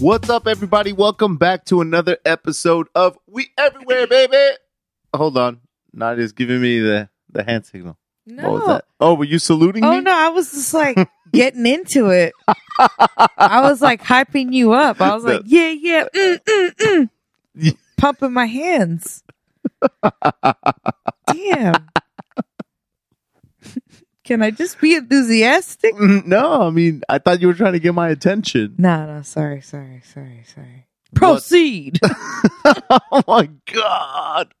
What's up, everybody? Welcome back to another episode of We Everywhere, baby. Hold on. Nadia's giving me the, the hand signal. No. What was that? Oh, were you saluting Oh me? no, I was just like getting into it. I was like hyping you up. I was like, yeah, yeah, mm, mm, mm. Yeah. pumping my hands. Damn. Can I just be enthusiastic? Mm, No, I mean, I thought you were trying to get my attention. No, no, sorry, sorry, sorry, sorry. Proceed. oh my God.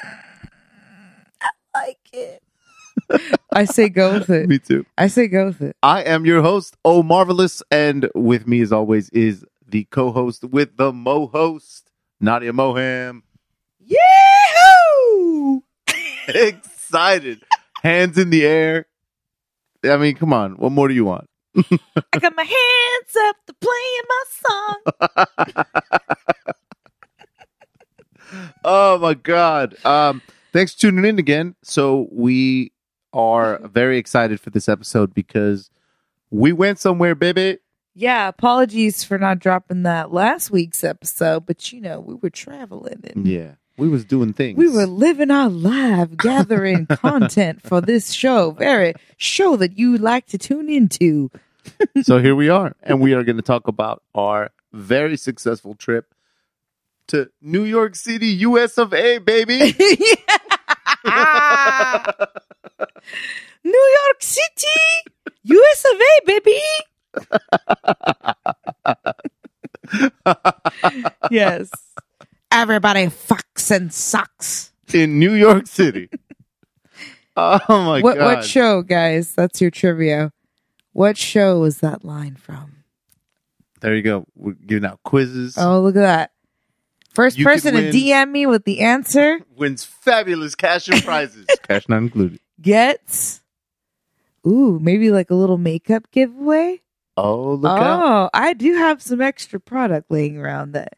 I like it. I say go with it. Me too. I say go with it. I am your host, Oh Marvelous, and with me, as always, is the co host with the Mo host, Nadia Moham. Yahoo! Excited. Hands in the air. I mean, come on. What more do you want? I got my hands up to playing my song. Oh my god. Um thanks for tuning in again. So we are very excited for this episode because we went somewhere, baby. Yeah, apologies for not dropping that last week's episode, but you know, we were traveling and Yeah. We was doing things. we were living our life, gathering content for this show. Very show that you like to tune into. so here we are. And we are going to talk about our very successful trip to New York City, US of A, baby. New York City, US of A, baby. yes. Everybody fucks and sucks. in New York City. Oh my what god. what show, guys? That's your trivia. What show was that line from? there you go. We're giving out quizzes. Oh, look at that. First You person to DM me with the answer Wins fabulous cash and prizes. cash not included. gets Ooh, maybe like a little makeup giveaway. Oh, look oh, out. I do have some extra product laying around that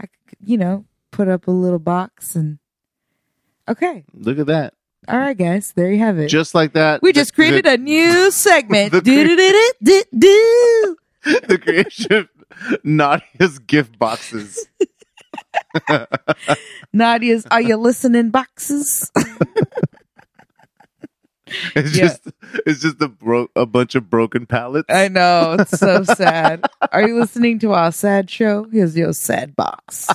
I you know, put up a little box and Okay. Look at that. All right, guys. There you have it. Just like that. we the- just created the, a new segment. the do do do do do. the creation of Nadia's gift boxes. Nadia's Are You Listening boxes? It's Yeah. just it's just a bro- a bunch of broken pallets. I know. It's so sad. Are you listening to our sad show? Here's your sad box.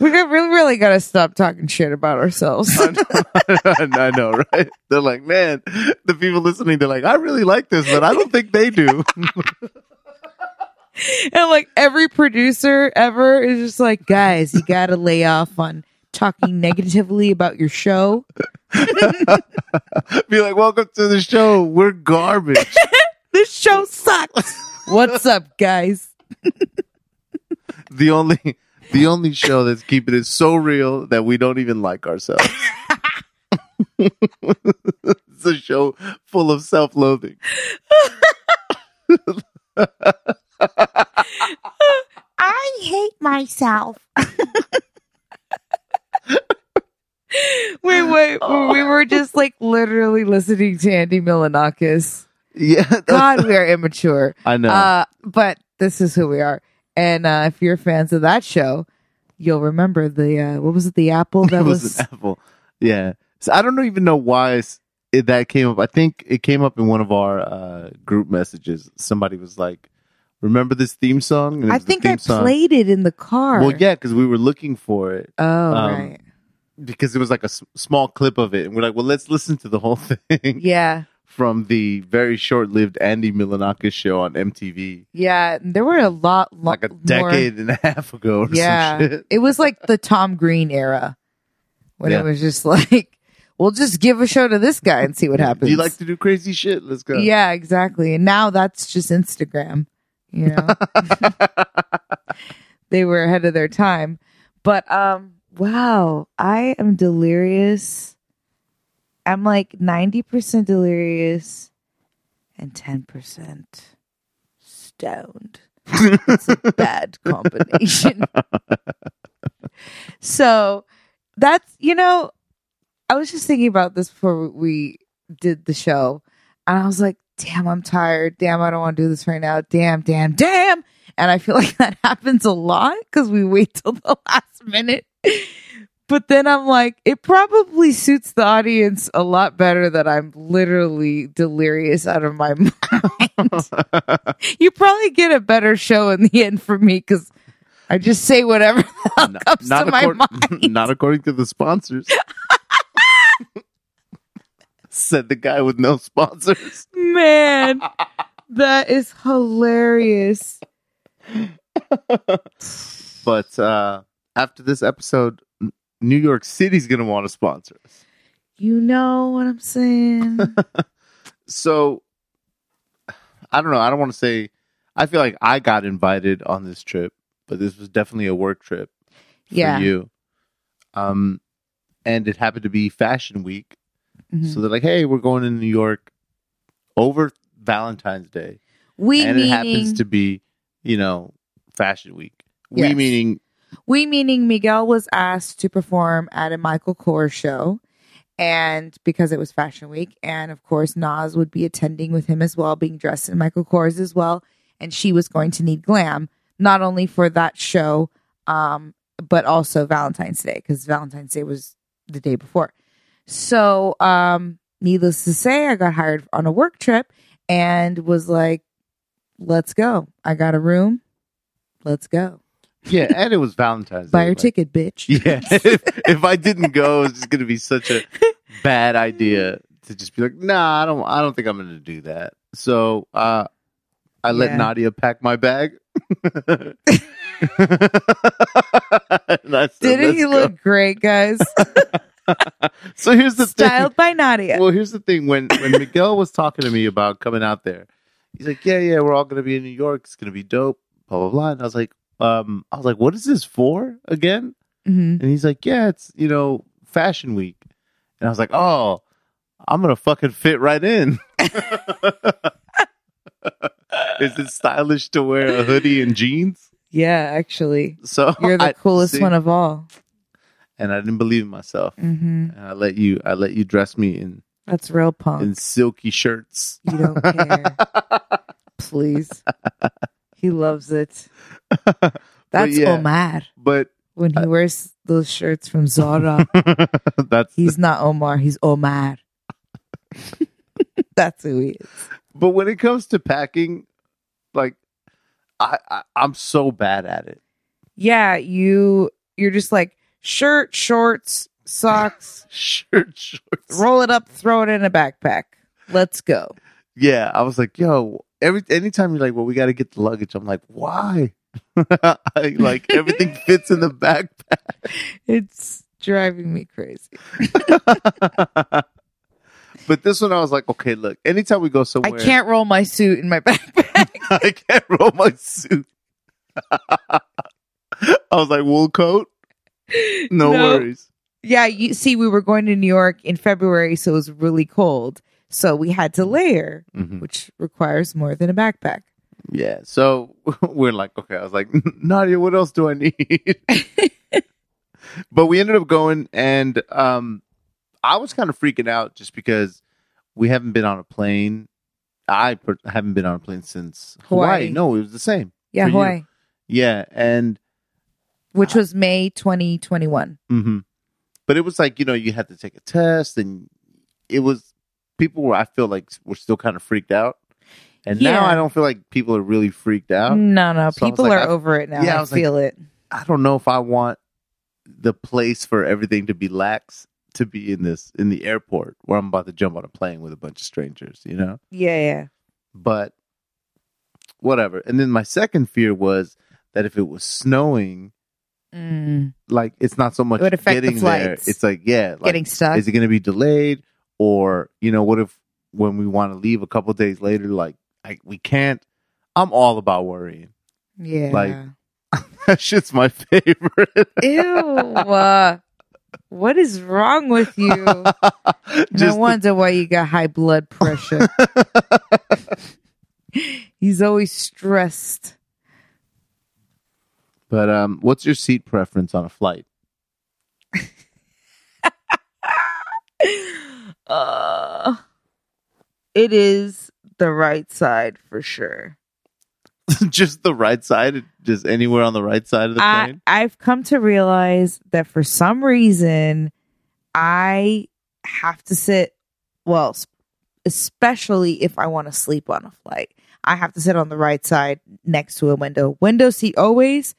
We really, really got to stop talking shit about ourselves. I know, right? They're like, man, the people listening, they're like, I really like this, but I don't think they do. and like every producer ever is just like, guys, you got to lay off on talking negatively about your show. Be like, welcome to the show. We're garbage. This show sucks. What's up, guys? The only the only show that's keeping it so real that we don't even like ourselves. it's a show full of self-loathing. I hate myself. wait, wait. We were just like literally listening to Andy Milonakis. Yeah, God, we are immature. I know. Uh, but this is who we are. And uh, if you're fans of that show, you'll remember the uh, what was it? The apple that it was, was. an apple. Yeah. So I don't even know why it, that came up. I think it came up in one of our uh, group messages. Somebody was like, "Remember this theme song?" And I think I song. played it in the car. Well, yeah, because we were looking for it Oh, Um, right. because it was like a s- small clip of it, and we're like, "Well, let's listen to the whole thing." Yeah. From the very short-lived Andy Milonakis show on MTV, Yeah. There were a lot, lo- like a more- decade and a half ago. Or Yeah. some shit. It was like the Tom Green era when Yeah. it was just like, we'll just give a show to this guy and see what happens. Do you like to do crazy shit? Let's go. Yeah, exactly. And now that's just Instagram. You know, they were ahead of their time. But um, wow, I am delirious. I'm like ninety percent delirious and ten percent stoned. it's a bad combination. so that's you know, I was just thinking about this before we did the show, and I was like, damn, I'm tired. Damn, I don't want to do this right now. Damn, damn, damn. And I feel like that happens a lot because we wait till the last minute. But then I'm like, it probably suits the audience a lot better that I'm literally delirious out of my mind. you probably get a better show in the end for me because I just say whatever Not- comes not to my mind. not according to the sponsors. Said the guy with no sponsors. Man, that is hilarious. But uh, after this episode, New York City's gonna want to sponsor us. You know what I'm saying? So I don't know. I don't want to say. I feel like I got invited on this trip, but this was definitely a work trip for Yeah. you. Um, and it happened to be Fashion Week, Mhm. so they're like, "Hey, we're going to New York over Valentine's Day." we and meaning it happens to be, you know, Fashion Week. We meaning we meaning Miguel was asked to perform at a Michael Kors show, and because it was Fashion Week, and of course Nas would be attending with him as well, being dressed in Michael Kors as well, and she was going to need glam not only for that show, um, but also Valentine's Day because Valentine's Day was the day before. So, um, needless to say, I got hired on a work trip and was like, "Let's go! I got a room. Let's go. Yeah, and it was Valentine's Buy Day. your like- ticket, bitch." Yeah, if, if I didn't go, it's just gonna be such a bad idea to just be like, nah, I don't, I don't think I'm gonna do that. So, uh, I let Yeah. Nadia pack my bag. And I said, Didn't "Let's he go." look great, guys? So here's the Styled thing. by Nadia. Well, here's the thing. When when Miguel was talking to me about coming out there, he's like, "Yeah, yeah, we're all gonna be in New York. It's gonna be dope." Blah blah blah. And I was like, um, I was like, "What is this for again?" hmm And he's like, "Yeah, it's you know Fashion Week." And I was like, "Oh, I'm gonna fucking fit right in." Is it stylish to wear a hoodie and jeans? Yeah, actually, So you're the I- coolest see, one of all. And I didn't believe in myself. hmm And I let you, I let you dress me in That's real punk. in silky shirts. you don't care, please. He loves it. That's yeah. Omar but when he uh, wears those shirts from Zara. that's he's not Omar. He's Omar. That's who he is. but when it comes to packing, like I, I I'm so bad at it. Yeah, you. You're just like shirt, shorts, socks. Shirt shorts. roll it up, throw it in a backpack. Let's go. yeah, I was like, yo, every anytime you're like, well, we got to get the luggage. I'm like, why? I, like everything fits in the backpack. It's driving me crazy. but this one, I was like, okay, look, anytime we go somewhere. I somewhere, can't roll my suit in my backpack. I can't roll my suit. I was like, wool coat, no, No. worries. yeah, you see, we were going to New York in February, so it was really cold. So we had to layer, Mhm. which requires more than a backpack. Yeah, so we're like, okay. I was like, Nadia, what else do I need? but we ended up going, and um, I was kind of freaking out just because we haven't been on a plane. I per- haven't been on a plane since Hawaii. Hawaii. No, it was the same. Yeah, For you. Hawaii, Yeah, and which was May 2021. hmm but it was like you know you had to take a test, and it was people were I feel like were still kind of freaked out, and now I don't feel like people are really freaked out. No, no, So people like, are I- over it now. Yeah, I I, was like- feel it. I don't know if I want the place for everything to be lax to be in this in the airport where I'm about to jump on a plane with a bunch of strangers, you know? Yeah, yeah. But whatever. And then my second fear was that if it was snowing, Mm. like it's not so much It affect the getting there. It's like, yeah, like, Getting stuck. is it going to be delayed or, you know, what if when we want to leave a couple days later like We can't I'm all about worrying. yeah. like, that shit's my favorite. Ew. uh, what is wrong with you? no wonder why you got high blood pressure. He's always stressed. But um, what's your seat preference on a flight? Uh, it is the right side for sure. just the right side, just anywhere on the right side of the I, plane. I've come to realize that for some reason, I have to sit, well, especially if I want to sleep on a flight, I have to sit on the right side next to a window. Window seat always,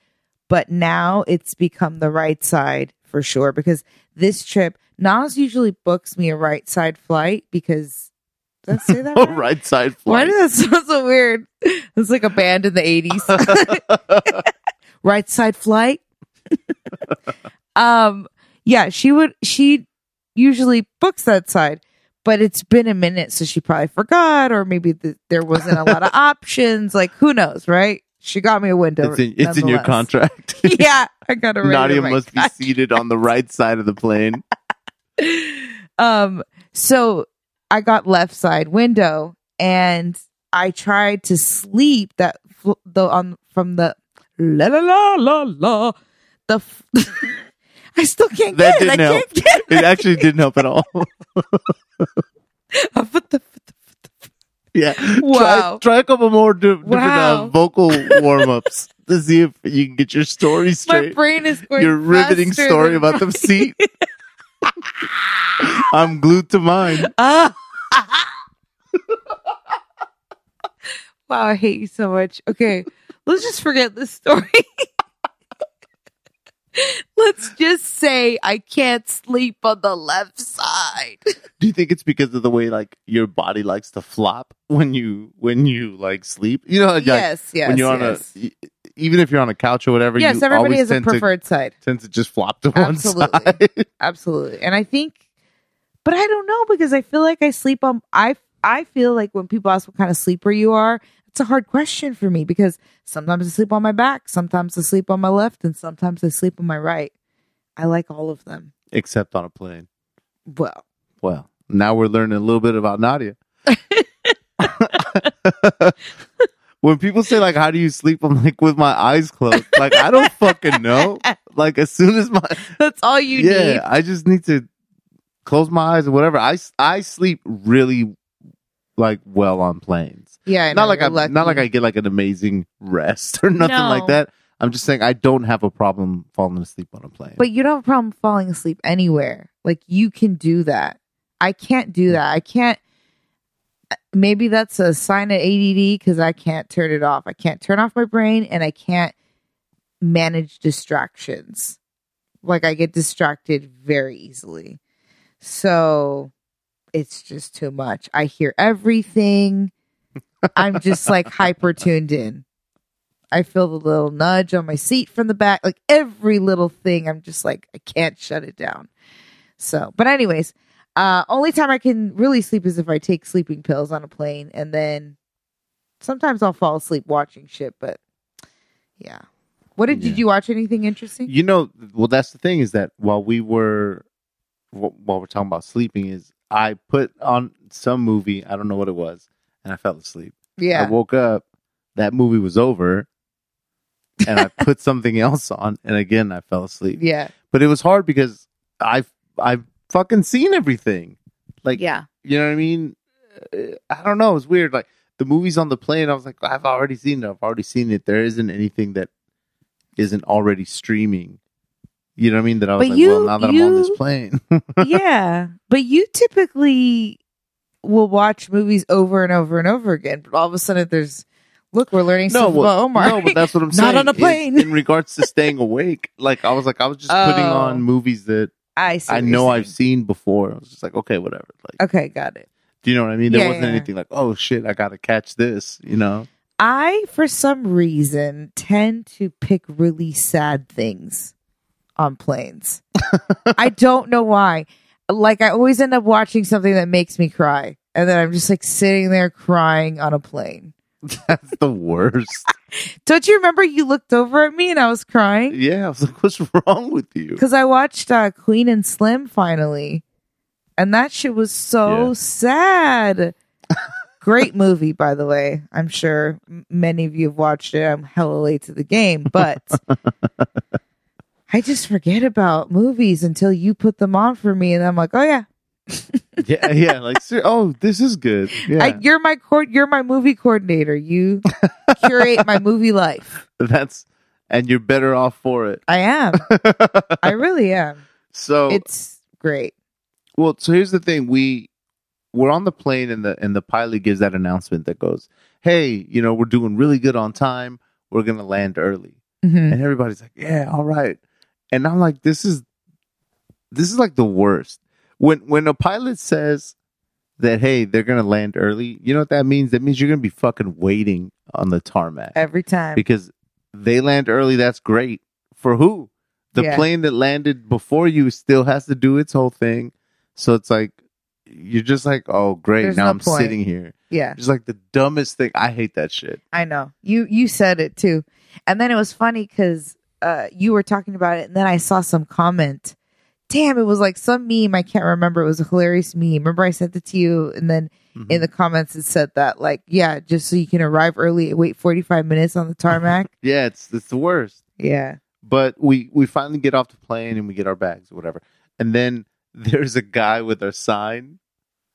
but now it's become the right side for sure because this trip, Nas usually books me a right side flight because. Did I say that? Oh, right? right side Why flight. does that sound so weird? It's like a band in the 80s. right side flight. um, yeah, she would, she usually books that side, but it's been a minute, so she probably forgot, or maybe the, there wasn't a lot of options. Like, who knows, right? She got me a window. it's in, it's in your nonetheless. contract. yeah, I got a right. Nadia must be seated on the right side of the plane. um so i got left side window and i tried to sleep that fl- the on from the la la la la la the f- i still can't That get it i help. can't get It It actually didn't help at all. yeah. Wow. Try, try a couple more di- different Wow. uh, vocal warm ups to see if you can get your story straight. my brain is going Your riveting story about the seat. I'm glued to mine. Ah. wow i hate you so much okay let's just forget this story let's just say i can't sleep on the left side Do you think it's because of the way like your body likes to flop when you when you like sleep? You know, like, yes yes when you're yes. on a even if you're on a couch or whatever. yes you everybody always has a tend to preferred side tend to just flop to one Absolutely. side. absolutely and i think but i don't know because i feel like i sleep on i i feel like when people ask what kind of sleeper you are it's a hard question for me because sometimes i sleep on my back sometimes i sleep on my left and sometimes i sleep on my right i like all of them Except on a plane. well Well, now we're learning a little bit about Nadia. when people say like, "How do you sleep?" I'm like, with my eyes closed. Like I don't fucking know. Like as soon as my that's all you yeah, need I just need to close my eyes or whatever. I I sleep really like well on planes. yeah I not know, like I you're not like. I get like an amazing rest or nothing like that. I'm just saying I don't have a problem falling asleep on a plane. But you don't have a problem falling asleep anywhere. Like you can do that. I can't do that. I can't. Uh, maybe that's a sign of ADD because I can't turn it off. I can't turn off my brain and I can't manage distractions. Like I get distracted very easily. So it's just too much. I hear everything. I'm just like hyper tuned in. I feel the little nudge on my seat from the back, like every little thing. I'm just like, I can't shut it down. So, but anyways, uh, only time I can really sleep is if I take sleeping pills on a plane, and then sometimes I'll fall asleep watching shit. But yeah, what did Yeah. did you watch anything interesting? You know, well, that's the thing is that while we were, while we're talking about sleeping, is I put on some movie. I don't know what it was, and I fell asleep. Yeah, I woke up. That movie was over, and I put something else on, and again I fell asleep. yeah, But it was hard because I I've fucking seen everything. Like yeah. you know what I mean? Uh, I don't know. It's weird. Like the movies on the plane, I was like, I've already seen it. I've already seen it. There isn't anything that isn't already streaming. You know what I mean? That I was But like, you- well, now that I'm on this plane, yeah, but you typically will watch movies over and over and over again. But all of a sudden, there's look, we're learning no, well, about Omar. no, but that's what I'm saying. Not on a plane. in regards to staying awake, like I was like, I was just putting Oh. on movies that I I know I've seen before. I was just like, okay, whatever. Like, Okay, got it. do you know what I mean? There Yeah, wasn't yeah. anything like, oh shit, I gotta catch this. You know? I, for some reason, tend to pick really sad things on planes. I don't know why. Like, I always end up watching something that makes me cry. And then I'm just like sitting there crying on a plane. That's the worst. Don't you remember you looked over at me and I was crying? yeah, I was like, what's wrong with you? Because I watched uh, Queen and Slim finally. And that shit was so Yeah. sad. Great movie, by the way. I'm sure many of you have watched it. I'm hella late to the game, but I just forget about movies until you put them on for me, and I'm like, oh yeah, yeah, yeah. Like, oh, this is good. Yeah, I, you're my co- you're my movie coordinator. You curate my movie life. that's and you're better off for it. I am. I really am. so It's great. well, so here's the thing: we we're on the plane, and the and the pilot gives that announcement that goes, "Hey, you know, we're doing really good on time. We're gonna land early." hmm and everybody's like, "Yeah, all right." And I'm like, "This is this is like the worst." When when a pilot says that, "Hey, they're gonna land early," you know what that means? That means you're gonna be fucking waiting on the tarmac Every time. because they land early. That's great for who? The Yeah. plane that landed before you still has to do its whole thing. So it's like you're just like, "Oh, great! There's now no I'm point. sitting here." yeah, It's like the dumbest thing. I hate that shit. I know. You you said it too. And then it was funny because uh, you were talking about it, and then I saw some comment. Damn, it was like some meme. I can't remember. It was a hilarious meme. Remember, I sent it to you, and then Mhm. in the comments it said that, like, yeah, just so you can arrive early, wait forty five minutes on the tarmac. yeah, it's it's the worst. yeah, but we we finally get off the plane and we get our bags or whatever and then there's a guy with our sign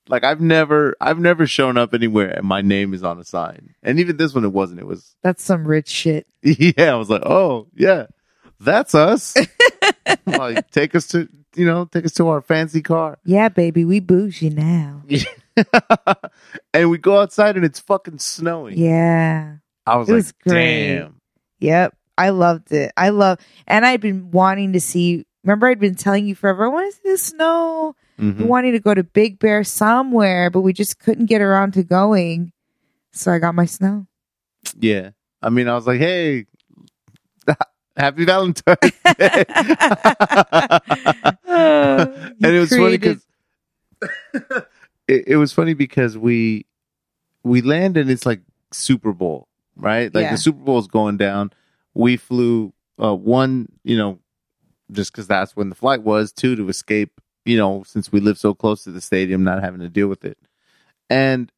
like i've never i've never shown up anywhere and my name is on a sign and even this one it wasn't it was that's some rich shit. yeah i was like oh yeah that's us like take us to you know take us to our fancy car Yeah, baby, we bougie now. and we go outside and it's fucking snowing Yeah. i was It like was great. damn Yep. I loved it. I love, and I'd been wanting to see. Remember, I'd been telling you forever. I want to see the snow. Mhm. We wanted to go to Big Bear somewhere, but we just couldn't get around to going. So I got my snow. Yeah. I mean, I was like, hey, happy Valentine's Day. and it was funny because it, it was funny because we we land and it's like Super Bowl, right? Like Yeah. the Super Bowl is going down. We flew uh, one, you know, just because that's when the flight was. Two to escape, you know, since we live so close to the stadium, not having to deal with it. And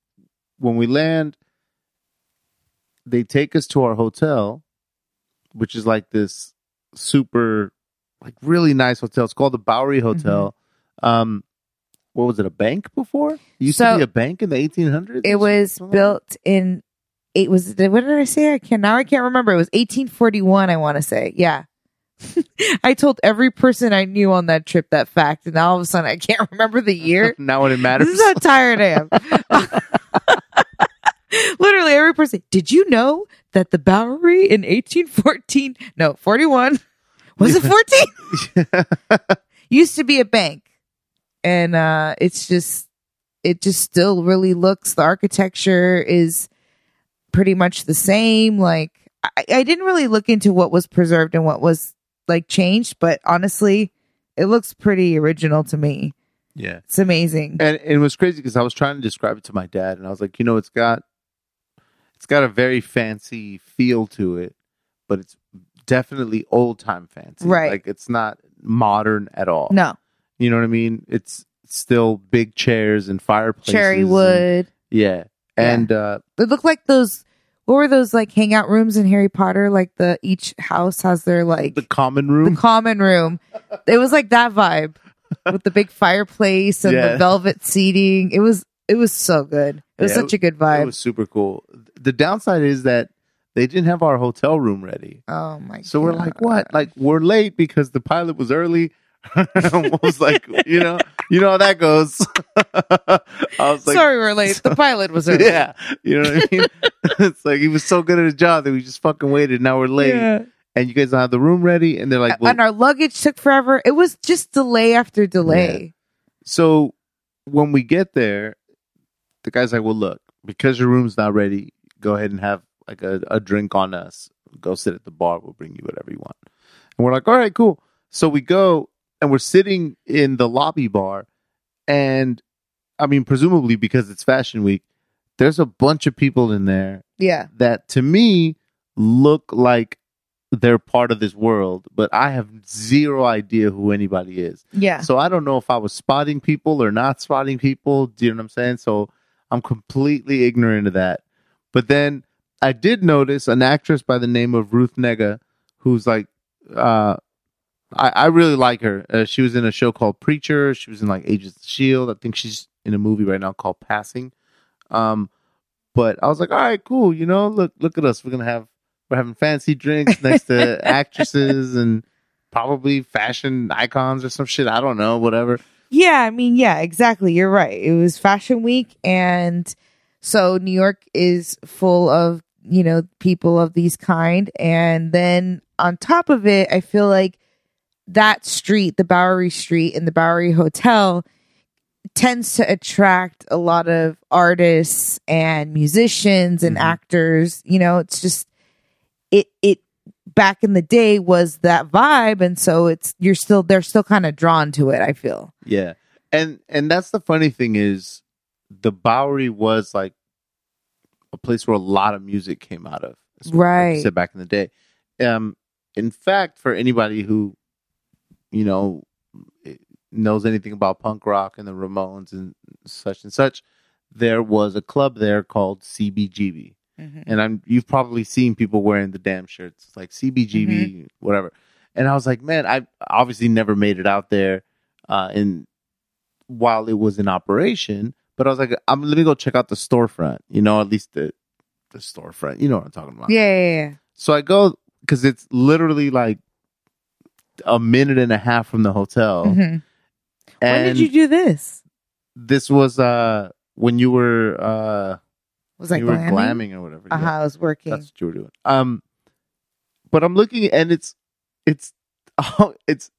when we land, they take us to our hotel, which is like this super, like really nice hotel. It's called the Bowery Hotel. Um, what was it? A bank before? It used to So- be a bank in the 1800s. It was built in. It was. What did I say? I can now. I can't remember. It was 1841. I want to say. Yeah. I told every person I knew on that trip that fact, and now all of a sudden I can't remember the year. now when it matters. This is how tired I am. Literally every person. Did you know that the Bowery in 1814, no, 41, was it 14? Used to be a bank. And uh it's just it just still really looks the architecture is pretty much the same. Like I, I didn't really look into what was preserved and what was like changed, but honestly, it looks pretty original to me. yeah. It's amazing. And, and it was crazy because I was trying to describe it to my dad, and I was like, you know, it's got it's got a very fancy feel to it, but it's definitely old time fancy. Right. Like it's not modern at all. No. You know what I mean? It's still big chairs and fireplaces. cherry wood. yeah. Yeah. And uh It looked like those. What were those like hangout rooms in Harry Potter? Like the each house has their like the common room. the common room. It was like that vibe with the big fireplace and Yeah. the velvet seating. It was it was so good. It was Yeah, such a good vibe. it was super cool. The downside is that they didn't have our hotel room ready. oh my! So we're like, what? Like we're late because the pilot was early. I was like, you know, you know how that goes. I was like, Sorry, we're late. The pilot was early. yeah, you know what I mean. it's like he was so good at his job that we just fucking waited. Now we're late, Yeah. and you guys don't have the room ready. And they're like, well, and our luggage took forever. It was just delay after delay. so when we get there, the guy's like, well, look, because your room's not ready, go ahead and have like a, a drink on us. Go sit at the bar. We'll bring you whatever you want. And we're like, all right, cool. So we go and we're sitting in the lobby bar. And I mean, presumably because it's fashion week, there's a bunch of people in there Yeah. that to me look like they're part of this world, but I have zero idea who anybody is. Yeah. So I don't know if I was spotting people or not spotting people. Do you know what I'm saying? So I'm completely ignorant of that. But then I did notice an actress by the name of Ruth Negga, who's like uh, I, I really like her. Uh, she was in a show called Preacher. She was in like Agents of Shield. I think she's in a movie right now called Passing. Um, but I was like, all right, cool. You know, look, look at us. We're gonna have we're having fancy drinks next to actresses and probably fashion icons or some shit. I don't know, whatever. Yeah, I mean, yeah, exactly. You're right. It was Fashion Week, and so New York is full of you know people of these kind, and then on top of it, I feel like that street, the Bowery Street and the Bowery Hotel, tends to attract a lot of artists and musicians and Mhm. actors. You know, it's just it it back in the day was that vibe, and so it's you're still they're still kind of drawn to it. I feel. Yeah. And and that's the funny thing is the Bowery was like a place where a lot of music came out of. Like Right. said back in the day. Um in fact, for anybody who, you know, knows anything about punk rock and the Ramones and such and such, there was a club there called CBGB. And I'm you've probably seen people wearing the damn shirts like CBGB, whatever. And I was like, man, I obviously never made it out there uh in while it was in operation, but I was like, I'm let me go check out the storefront, you know, at least the the storefront. You know what I'm talking about. Yeah, yeah, yeah. So I go because it's literally like a minute and a half from the hotel. Mhm. When did you do this? this was uh when you were uh Was like you were glamming? glamming or whatever. Uh huh. Yeah, I was working. that's what you were doing. Um but I'm looking and it's it's oh it's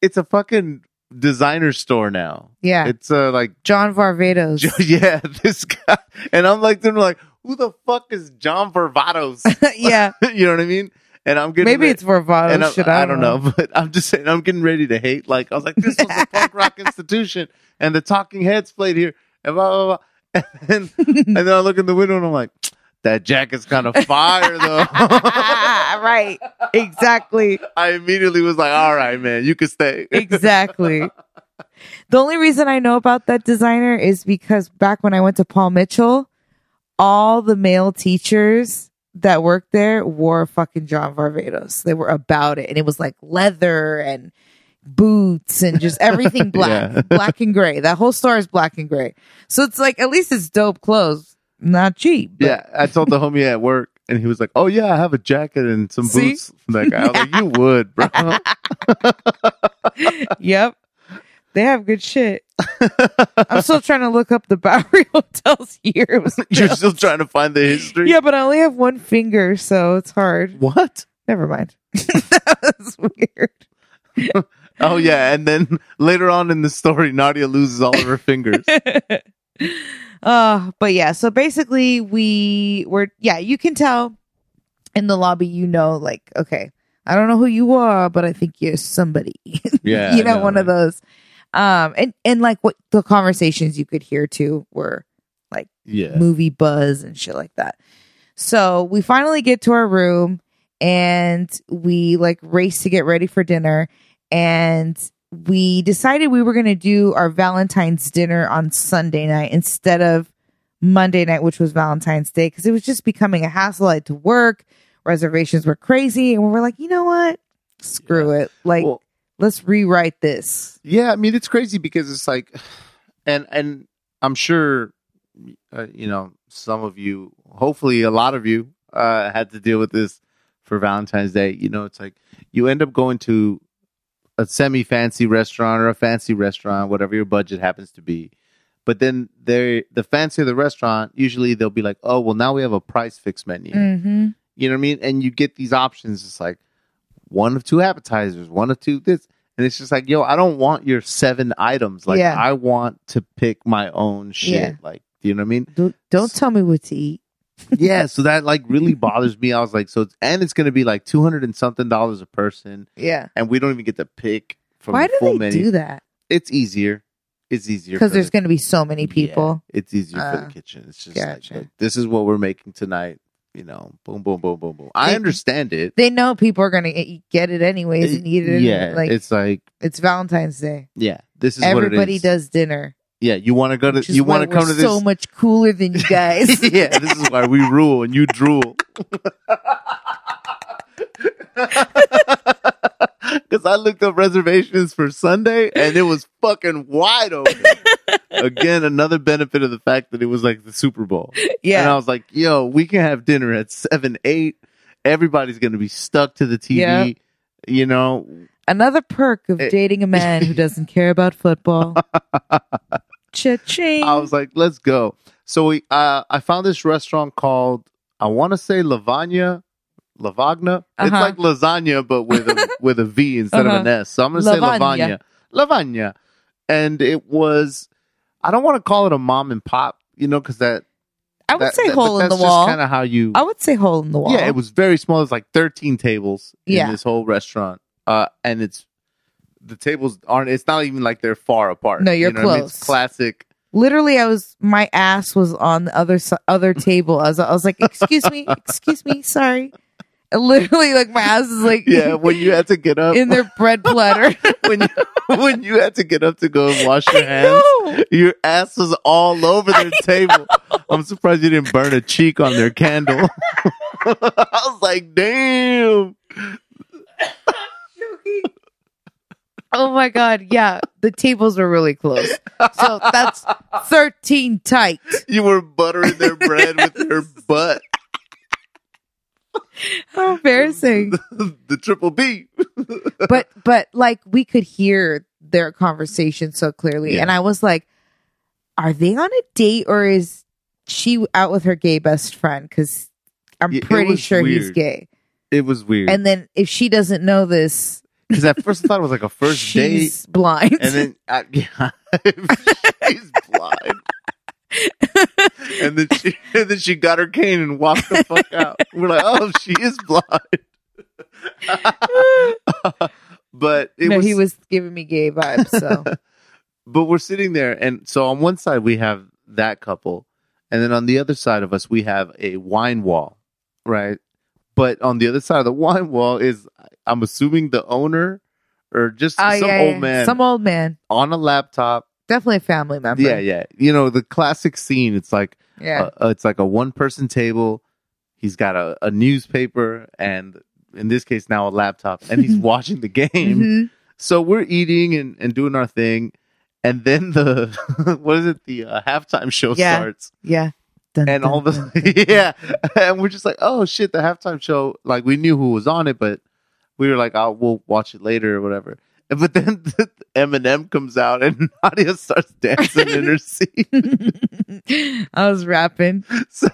it's a fucking designer store now. yeah, It's uh like John Varvatos. yeah, this guy and I'm like them like who the fuck is John Vervatos? yeah, you know what I mean? And I'm getting maybe it's Varvatos. and I'm, I, don't know. but I'm just saying I'm getting ready to hate. Like I was like, this was a punk rock institution, and the Talking Heads played here, and blah blah blah. And then, and then I look in the window and I'm like, that jacket's kind of fire though. right. Exactly. I immediately was like, all right, man, you can stay. Exactly. The only reason I know about that designer is because back when I went to Paul Mitchell, all the male teachers that worked there wore fucking John Varvatos. They were about it. And it was like leather and boots and just everything black, Yeah. black and gray. That whole store is black and gray. So it's like, at least it's dope clothes. Not cheap. but- yeah, I told the homie at work, and he was like, "Oh yeah, I have a jacket and some See? boots from that guy." I was like, "You would, bro." yep. They have good shit. I'm still trying to look up the Bowery Hotels here. You're still trying to find the history. yeah, but I only have one finger, so it's hard. What? Never mind. that was weird. Oh yeah, and then later on in the story, Nadia loses all of her fingers. uh, but yeah, so basically we were yeah, you can tell in the lobby, you know, like, okay, I don't know who you are, but I think you're somebody. Yeah, you know, know, one of those. Um and and like what the conversations you could hear too were like Yeah. movie buzz and shit like that. So we finally get to our room and we like race to get ready for dinner. And we decided we were going to do our Valentine's dinner on Sunday night instead of Monday night, which was Valentine's Day, because it was just becoming a hassle. I had to work, reservations were crazy. And we were like, you know what? Screw it. Like, Well, let's rewrite this. yeah, I mean it's crazy because it's like, and and I'm sure, uh, you know, some of you, hopefully a lot of you, uh, had to deal with this for Valentine's Day. You know, it's like you end up going to a semi fancy restaurant or a fancy restaurant, whatever your budget happens to be. But then they the fancier the restaurant, usually they'll be like, oh well, now we have a price fix menu. Mm-hmm. You know what I mean? And you get these options. It's like one of two appetizers, one of two this. And it's just like, yo, I don't want your seven items. Like, Yeah. I want to pick my own shit. Yeah. Like, you know what I mean? Don't, don't tell me what to eat. Yeah. So that like really bothers me. I was like, so, it's, and it's going to be like 200 and something dollars a person. Yeah. And we don't even get to pick from Why the do full they menu. do that? It's easier. It's easier. Because for there's the- going to be so many people. Yeah, it's easier for Uh, the kitchen. It's just gotcha. like, look, this is what we're making tonight. You know, boom, boom, boom, boom, boom. I They- understand it. They know people are going to get it anyways and eat it. yeah, like it's, like it's like Valentine's Day. yeah, this is Everybody what it is. does dinner. Yeah, you want to go to you want to come to this. So much cooler than you guys. yeah, this is why we rule and you drool. Because I looked up reservations for Sunday and it was fucking wide open. Again, another benefit of the fact that it was like the Super Bowl. Yeah. And I was like, yo, we can have dinner at 7, 8. Everybody's going to be stuck to the TV. Yeah. You know, Another perk of dating a man who doesn't care about football. Cha-ching. I was like, let's go. So we, uh, I found this restaurant called, I want to say Lavagna, Lavagna. It's Uh-huh. like lasagna, but with a with a V instead of an Uh-huh. S. So I'm gonna say Lavagna. Lavagna, and it was. I don't want to call it a mom and pop, you know, because that I would that, say that- hole in the that's wall. Kind of how you. I would say hole in the wall. Yeah, it was very small. It's like 13 tables Yeah. in this whole restaurant, uh, and it's the tables aren't. It's not even like they're far apart. No, you're you know what I mean? It's close. classic. Literally, I was my ass was on the other other table. I was, I was like, "Excuse me, excuse me, sorry." And literally, like my ass is like Yeah, when you had to get up, in their bread platter. when you, when you had to get up to go and wash your I hands, know. your ass was all over their table. I'm surprised you didn't burn a cheek on their candle. I was like, damn. Oh my god, yeah, the tables were really close. So that's thirteen tight. You were buttering their bread with your butt. How embarrassing. the triple B. but but like we could hear their conversation so clearly Yeah. and i was like are they on a date or is she out with her gay best friend because i'm Yeah, pretty sure he's gay It was weird. and then if she doesn't know this Because at first I thought it was like a first date. she's blind And then I, yeah, she's blind. and then she and then she got her cane and walked the fuck out. We're like, oh, she is blind. but it no was, he was giving me gay vibes so but we're sitting there and so on one side we have that couple and then on the other side of us we have a wine wall right but on the other side of the wine wall is i'm assuming the owner or just oh some yeah, old yeah. man some old man. on a laptop. Definitely a family member. Yeah yeah. You know the classic scene it's like yeah. uh, it's like a one person table. He's got a, a newspaper and in this case now a laptop and he's watching the game. Mhm. so we're eating and, and doing our thing and then the what is it? The uh, halftime show Yeah. starts. Yeah Dun, and dun, all dun. the yeah and we're just like oh shit the halftime show like we knew who was on it but we were like oh we'll watch it later or whatever but then Eminem comes out and Nadia starts dancing in her seat. i was rapping So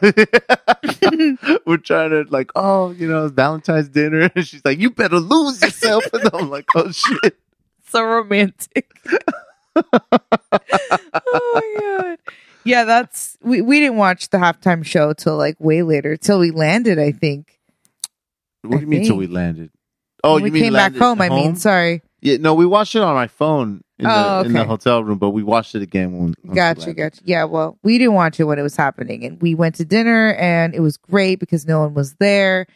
we're trying to like, oh, you know, Valentine's dinner, and she's like, "You better lose yourself," and I'm like, "Oh shit." so romantic. oh my god. Yeah, that's we, we didn't watch the halftime show till like way later, till we landed, I think. What do I you mean till we landed? Oh, When you we mean came back landed home, I mean, sorry. yeah, no, we watched it on my phone in, Oh, the, in the okay. hotel room, but we watched it again when. once we Gotcha, landed. gotcha. Yeah, well, we didn't watch it when it was happening. And we went to dinner and it was great because no one was there.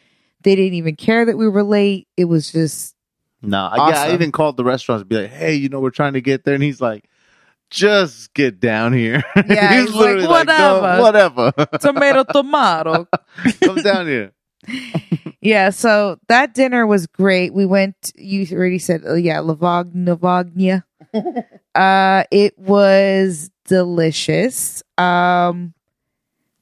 They didn't even care that we were late. It was just No, I yeah, I Awesome. even called the restaurant to be like, "Hey, you know, we're trying to get there," and he's like, "Just get down here." Yeah, he's like, "No, whatever, tomato tomato. come down here." Yeah, so that dinner was great. We went. You already said, oh, yeah, Lavagna, Lavagna. uh, it was delicious. Um,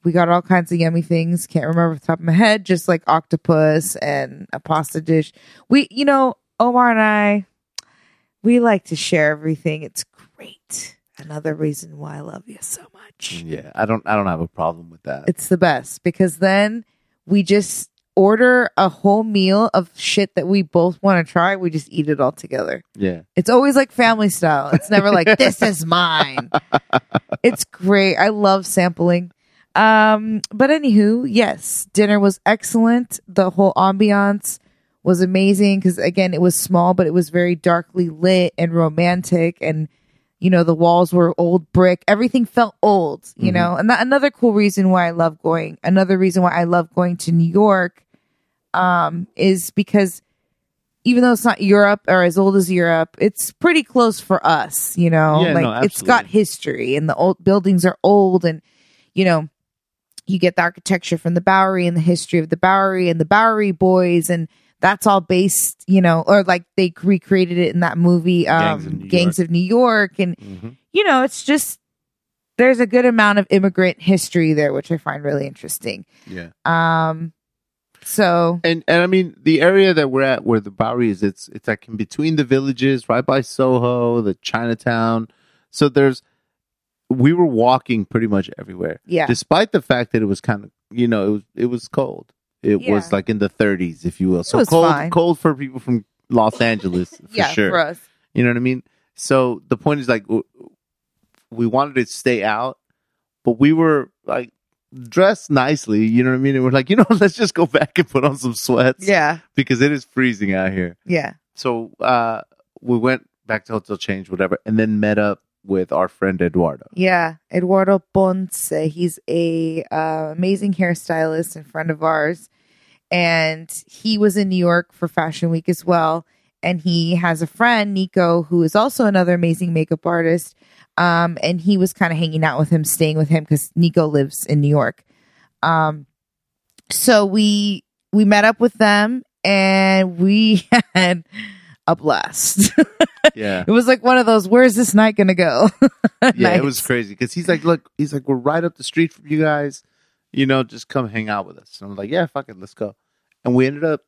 we got all kinds of yummy things. Can't remember off the top of my head. Just like octopus and a pasta dish. We, you know, Omar and I, we like to share everything. It's great. Another reason why I love you so much. Yeah, I don't, I don't have a problem with that. It's the best because then we just order a whole meal of shit that we both want to try. We just eat it all together. yeah, It's always like family style. It's never like this is mine. It's great. I love sampling. Um, but anywho, yes, dinner was excellent. The whole ambiance was amazing because again, it was small, but it was very darkly lit and romantic and you know, the walls were old brick. Everything felt old, you Mhm. know. And that another cool reason why I love going, another reason why I love going to New York um is because even though it's not Europe or as old as Europe, it's pretty close for us, you know. Yeah, like no, it's got history and the old buildings are old and you know, you get the architecture from the Bowery and the history of the Bowery and the Bowery boys and that's all based, you know, or like they recreated it in that movie, Gangs um, of New Gangs of New York. And, Mhm. you know, it's just, there's a good amount of immigrant history there, which I find really interesting. Yeah. Um, so And and I mean the area that we're at where the Bowery is, it's it's like in between the villages, right by Soho, the Chinatown. So there's we were walking pretty much everywhere. yeah, Despite the fact that it was kind of you know, it was it was cold. It Yeah. was like in the thirties, if you will. So was cold fine. cold for people from Los Angeles for yeah, sure. for us. You know what I mean? So the point is like w- we wanted to stay out, but we were like dressed nicely. You know what I mean? And we're like, you know, let's just go back and put on some sweats Yeah, because it is freezing out here. yeah, So uh, we went back to hotel change, whatever, and then met up with our friend Eduardo. yeah. Eduardo Ponce, he's a uh, amazing hairstylist and friend of ours, and he was in New York for Fashion Week as well. And he has a friend, Nico, who is also another amazing makeup artist. Um, and he was kind of hanging out with him, staying with him because Nico lives in New York. Um, so we we met up with them and we had a blast. Yeah, it was like one of those, where's this night gonna go? yeah, it was crazy because he's like, look, he's like, we're right up the street from you guys. You know, just come hang out with us. And I'm like, yeah, fuck it, let's go. And we ended up.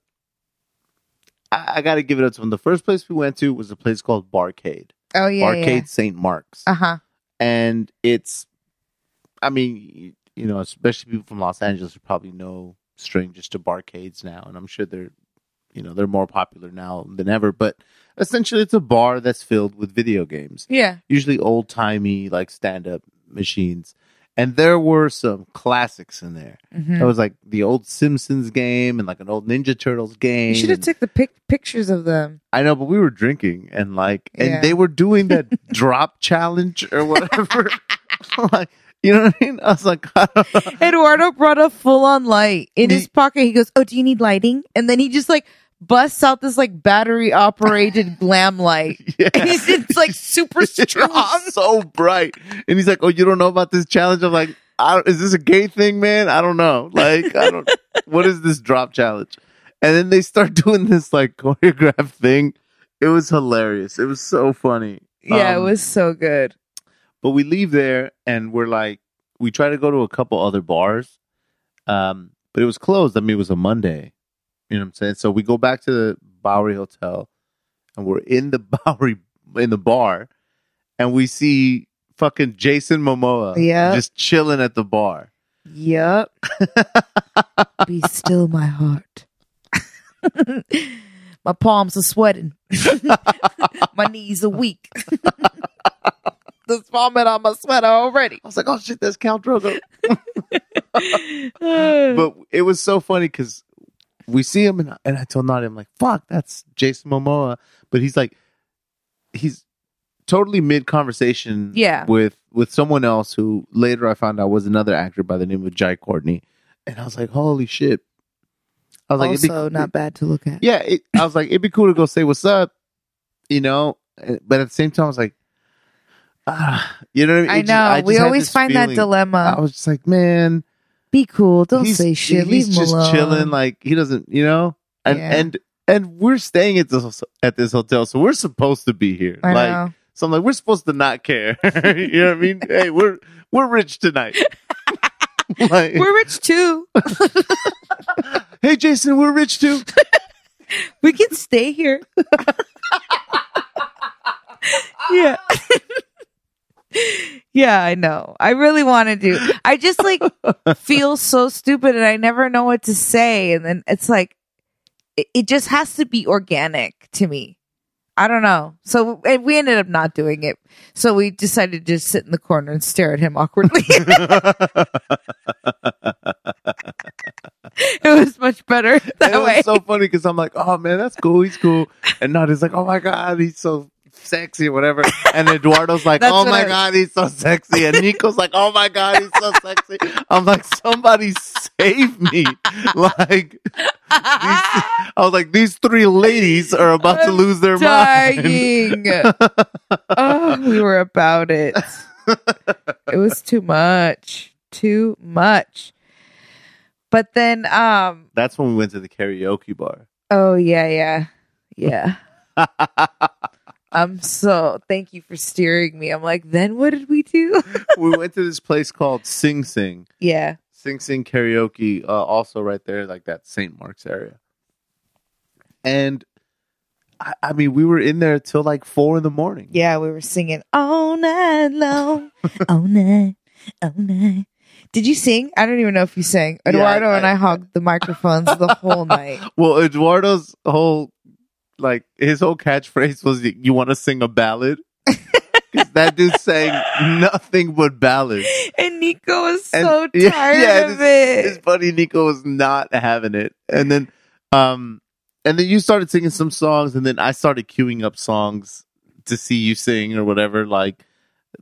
I, I got to give it up to him. The first place we went to was a place called Barcade. Oh yeah, Barcade St. Mark's. Uh huh. and it's i mean you know especially people from los angeles probably no strangers to barcades now and i'm sure they're you know they're more popular now than ever but essentially it's a bar that's filled with video games Yeah. usually old-timey like stand-up machines and there were some classics in there Mhm. it was like the old simpsons game and like an old ninja turtles game You should have took the pic- pictures of them. I know, but we were drinking and like, and Yeah. they were doing that drop challenge or whatever. like, you know what I mean? I was like, I don't know. Eduardo brought a full on light in his pocket. He goes, "Oh, do you need lighting?" And then he just like busts out this like battery operated glam light. Yeah. And it's like super strong. so bright, and he's like, "Oh, you don't know about this challenge?" I'm like, I don't, "Is this a gay thing, man? I don't know. Like, I don't. what is this drop challenge?" And then they start doing this like choreographed thing. It was hilarious. It was so funny. Yeah, it Um, was so good. But we leave there and we're like, we try to go to a couple other bars, um, but it was closed. I mean, it was a Monday. You know what I'm saying? So we go back to the Bowery Hotel and we're in the Bowery, in the bar, and we see fucking Jason Momoa Yeah. just chilling at the bar. Yep. Be still, my heart. my palms are sweating. my knees are weak. There's vomit on my sweater already. I was like, oh shit, that's Count Drogo. but it was so funny because we see him and, and I told Nadia, I'm like, fuck, that's Jason Momoa. But he's like, he's totally mid conversation Yeah. with with someone else who later I found out was another actor by the name of Jai Courtney. And I was like, holy shit. I was like, it'd be also, not bad to look at. yeah, it, I was like, it'd be cool to go say what's up, you know. But at the same time, I was like, ah, you know what I mean? I It know. just we had always this find that feeling- dilemma. I was just like, man, Be cool. Don't he's, say shit. He's Leave him just alone. chilling, like he doesn't, you know. And Yeah. and and we're staying at this at this hotel, so we're supposed to be here. I like, know. so I'm like, we're supposed to not care. you know what I mean? hey, we're we're rich tonight. like, We're rich too. hey, Jason, we're rich too. We can stay here. yeah. Yeah, I know. I really wanted to. do. I just like feel so stupid and I never know what to say. And then it's like, it, it just has to be organic to me. I don't know. So and we ended up not doing it. So we decided to just sit in the corner and stare at him awkwardly. it was much better that it way. was so funny because I'm like, oh man, that's cool. He's cool. And Nadia's like, oh my god, he's so sexy or whatever. And Eduardo's like, oh my I- god, he's so sexy. And Nico's like, oh my god, he's so sexy. I'm like, somebody save me. Like, these, I was like, these three ladies are about to I'm lose their mind. oh, we were about it. It was too much. Too much. But then um That's when we went to the karaoke bar. Oh yeah, yeah, yeah. I'm so thank you for steering me. I'm like, then what did we do? we went to this place called Sing Sing. yeah. Sing Sing Karaoke, uh, also right there, like that St. Mark's area. And I, I mean, we were in there till like four in the morning. Yeah, we were singing all night long, all night, all night. Did you sing? I don't even know if you sang. Yeah, Eduardo I- and I hogged the microphones the whole night. Well, Eduardo's whole, like, his whole catchphrase was, "You want to sing a ballad?" 'Cause that dude sang nothing but ballads. And Nico was so tired yeah, of it. His buddy Nico was not having it, and then, um, and then you started singing some songs, and then I started queuing up songs to see you sing or whatever. Like,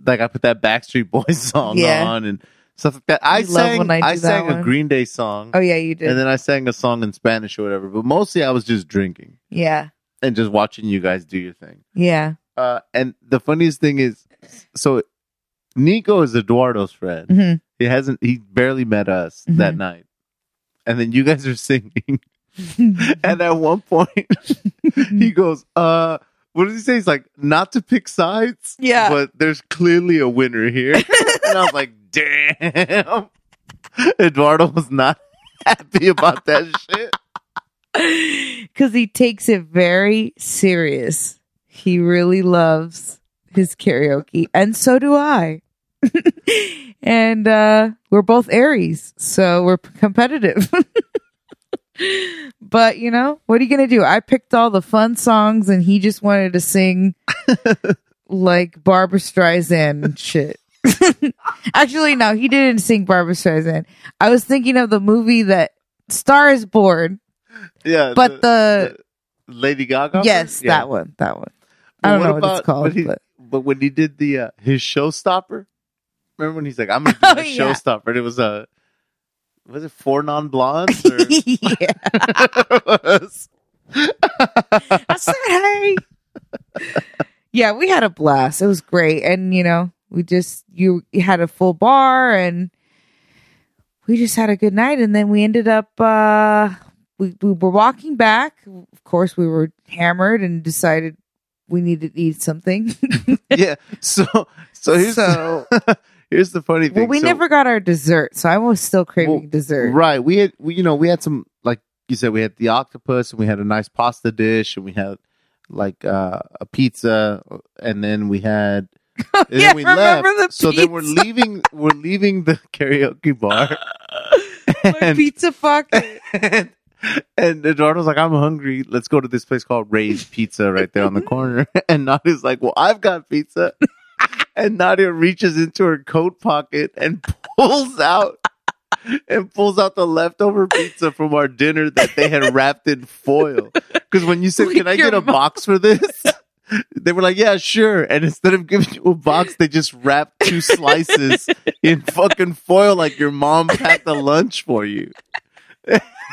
like I put that Backstreet Boys song Yeah. on and stuff like that. I You sang, when I I, sang a one. Green Day song, oh yeah, you did. and then I sang a song in Spanish or whatever. But mostly, I was just drinking yeah, and just watching you guys do your thing. yeah. Uh, and the funniest thing is, so Nico is Eduardo's friend. hmm He hasn't. He barely met us that Mhm. night, and then you guys are singing. and at one point, he goes, "Uh, what does he say? He's like, not to pick sides, Yeah. but there's clearly a winner here." and I was like, "Damn!" Eduardo was not happy about that shit. Because he takes it very serious. He really loves his karaoke, and so do I. and uh, we're both Aries, so we're competitive. but you know, what are you gonna do? I picked all the fun songs, and he just wanted to sing like Barbra Streisand shit. Actually, no, he didn't sing Barbra Streisand. I was thinking of the movie that Star is Born, Yeah, but the, the Lady Gaga. yes? Yeah. that one, that one. But I don't what know what about- it's called, But, he- but but when he did the uh, his showstopper, remember when he's like, "I'm gonna do Oh, a yeah. showstopper," and it was a was it four non blondes? Or... yeah, I said, hey. yeah, we had a blast. It was great, and you know, we just you, you had a full bar, and we just had a good night. And then we ended up uh we we were walking back. Of course, we were hammered and decided we needed to eat something. yeah. So so here's So- here's the funny thing. well, we So- never got our dessert, so I was still craving Well, dessert. right. We had we you know we had some like you said we had the octopus and we had a nice pasta dish and we had like uh, a pizza and then we had and yeah, then we remember left. the so then we're leaving we're leaving the karaoke bar and pizza pocket. and, and Eduardo's like, I'm hungry. Let's go to this place called Ray's Pizza right there on the corner. And Nadia's like, Well, I've got pizza. And Nadia reaches into her coat pocket and pulls out and pulls out the leftover pizza from our dinner that they had wrapped in foil. Because when you said, Can I get a box for this? They were like, Yeah, sure. And instead of giving you a box, they just wrapped two slices in fucking foil like your mom packed a lunch for you.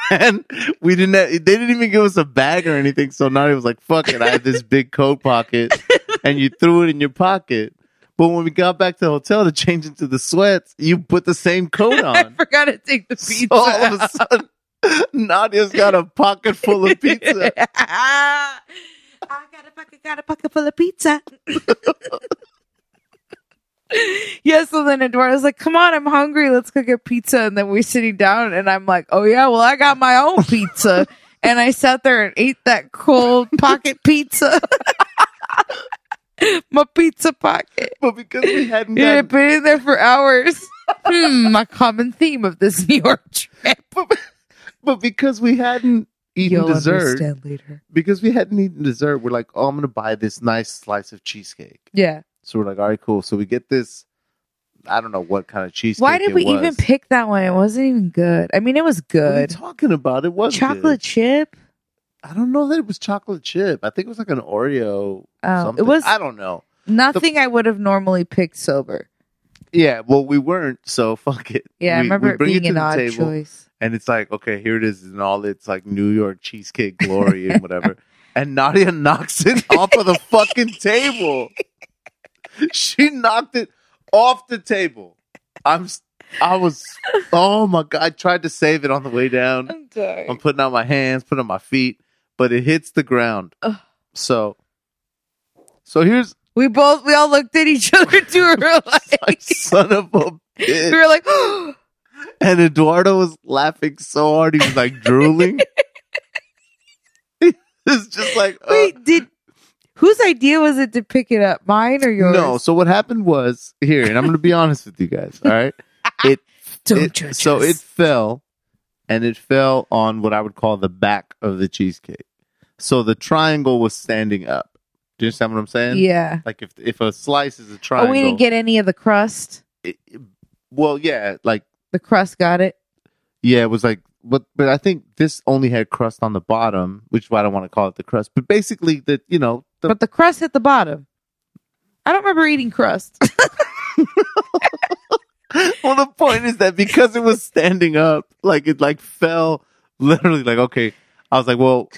And we didn't have, they didn't even give us a bag or anything. So Nadia was like, fuck it. I have this big coat pocket and you threw it in your pocket. But when we got back to the hotel to change into the sweats, you put the same coat on. I forgot to take the pizza. So all of a sudden, Nadia's got a pocket full of pizza. I got a pocket, got a pocket full of pizza. yeah, so then Eduardo's like, come on, I'm hungry. Let's go get pizza. And then we're sitting down, and I'm like, oh, yeah, well, I got my own pizza. and I sat there and ate that cold pocket pizza. my pizza pocket. But because we hadn't had been in there for hours. hmm, my common theme of this New York trip. but because we hadn't eaten You'll dessert, later. because we hadn't eaten dessert, we're like, oh, I'm going to buy this nice slice of cheesecake. Yeah. So we're like, all right, cool. So we get this. I don't know what kind of cheesecake. Why did it we was. even pick that one? It wasn't even good. I mean, it was What are you good. talking about? It was Chocolate chip. I don't know that it was chocolate chip. I think it was like an Oreo. Oh, something. it was I don't know. nothing I would have normally picked sober. Yeah, well, we weren't, so fuck it. Yeah, I remember it being to an odd table, choice. and it's like, okay, here it is in all its like New York cheesecake glory and whatever. and Nadia knocks it off of the fucking table. She knocked it off the table. I'm. I was. Oh my god! I tried to save it on the way down. I'm sorry. I'm putting out my hands, putting on my feet. but it hits the ground. Ugh. So, so here's We both we all looked at each other too. We were like, like son of a bitch. we were like, And Eduardo was laughing so hard he was like drooling. it's just like uh, wait, did whose idea was it to pick it up? Mine or yours? no. So what happened was here, and I'm going to be honest with you guys. All right, it it- so it fell, and it fell on what I would call the back of the cheesecake. So the triangle was standing up. Do you understand what I'm saying? yeah. Like if if a slice is a triangle. Oh, we didn't get any of the crust. it- well, yeah, like The crust got it. yeah, it was like, but but I think this only had crust on the bottom, which is why I don't want to call it the crust. But basically, the you know the but the crust hit the bottom. I don't remember eating crust. well, the point is that because it was standing up, like it like fell literally like okay. I was like, well,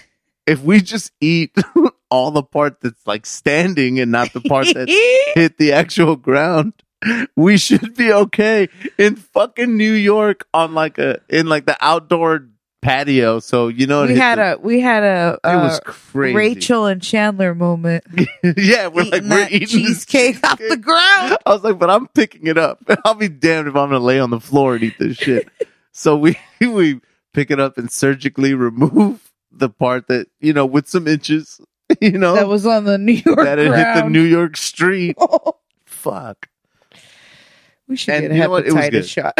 if we just eat all the part that's like standing and not the part that hit the actual ground, we should be okay in fucking New York on like a in like the outdoor patio. So you know, we had the- a we had a, It was crazy. Rachel and Chandler moment. yeah, we're like eating we're that eating cheesecake off the ground. I was like, but I'm picking it up. I'll be damned if I'm gonna lay on the floor and eat this shit. so we we pick it up and surgically remove the part that you know with some inches, you know, That was on the New York that had hit the. New York street. Oh. Fuck. we should And get a you know what? It hepatitis shot.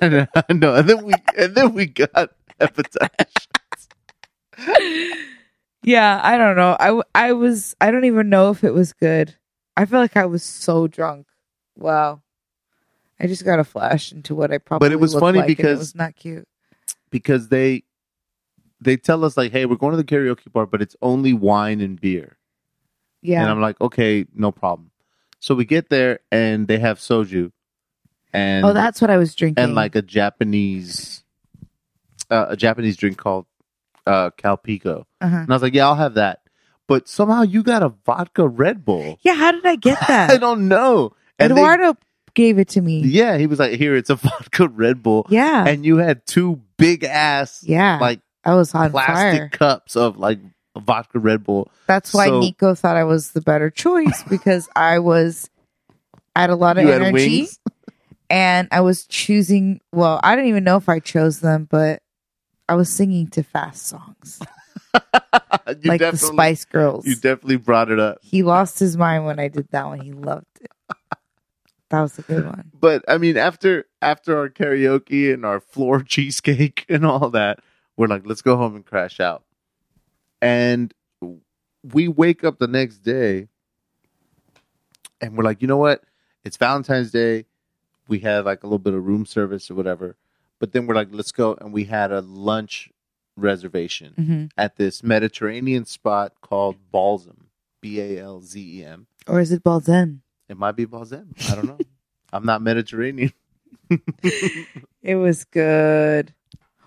I I know. And then we and then we got yeah, I don't know. I, I was I don't even know if it was good. I feel like I was so drunk. Wow. I just got a flash into what I probably But it was funny like, because- it was not cute. because they they tell us like, hey, we're going to the karaoke bar, but it's only wine and beer. Yeah. And I'm like, okay, no problem. So we get there and they have soju, and oh, that's what I was drinking. and like a Japanese, uh, a Japanese drink called uh, Calpico. uh-huh. And I was like, yeah, I'll have that. But somehow you got a vodka Red Bull. Yeah, how did I get that? I don't know. And they- Eduardo gave it to me. yeah, he was like, here, it's a vodka Red Bull, Yeah. and you had two big ass yeah. like I was on plastic fire. cups of like vodka Red Bull. That's why So- Nico thought I was the better choice because I was I had a lot of energy and I was choosing well, I don't even know if I chose them, but I was singing to fast songs. like the Spice Girls. You definitely brought it up. he lost his mind when I did that one. He loved it. That was a good one. But I mean, after after our karaoke and our floor cheesecake and all that, we're like, let's go home and crash out. And we wake up the next day, and we're like, you know what? It's Valentine's Day. We had like a little bit of room service or whatever. But then we're like, let's go, and we had a lunch reservation hmm at this Mediterranean spot called Balsam, B A L Z E M. Or is it Balzen? It might be Balsam. I don't know. I'm not Mediterranean. It was good.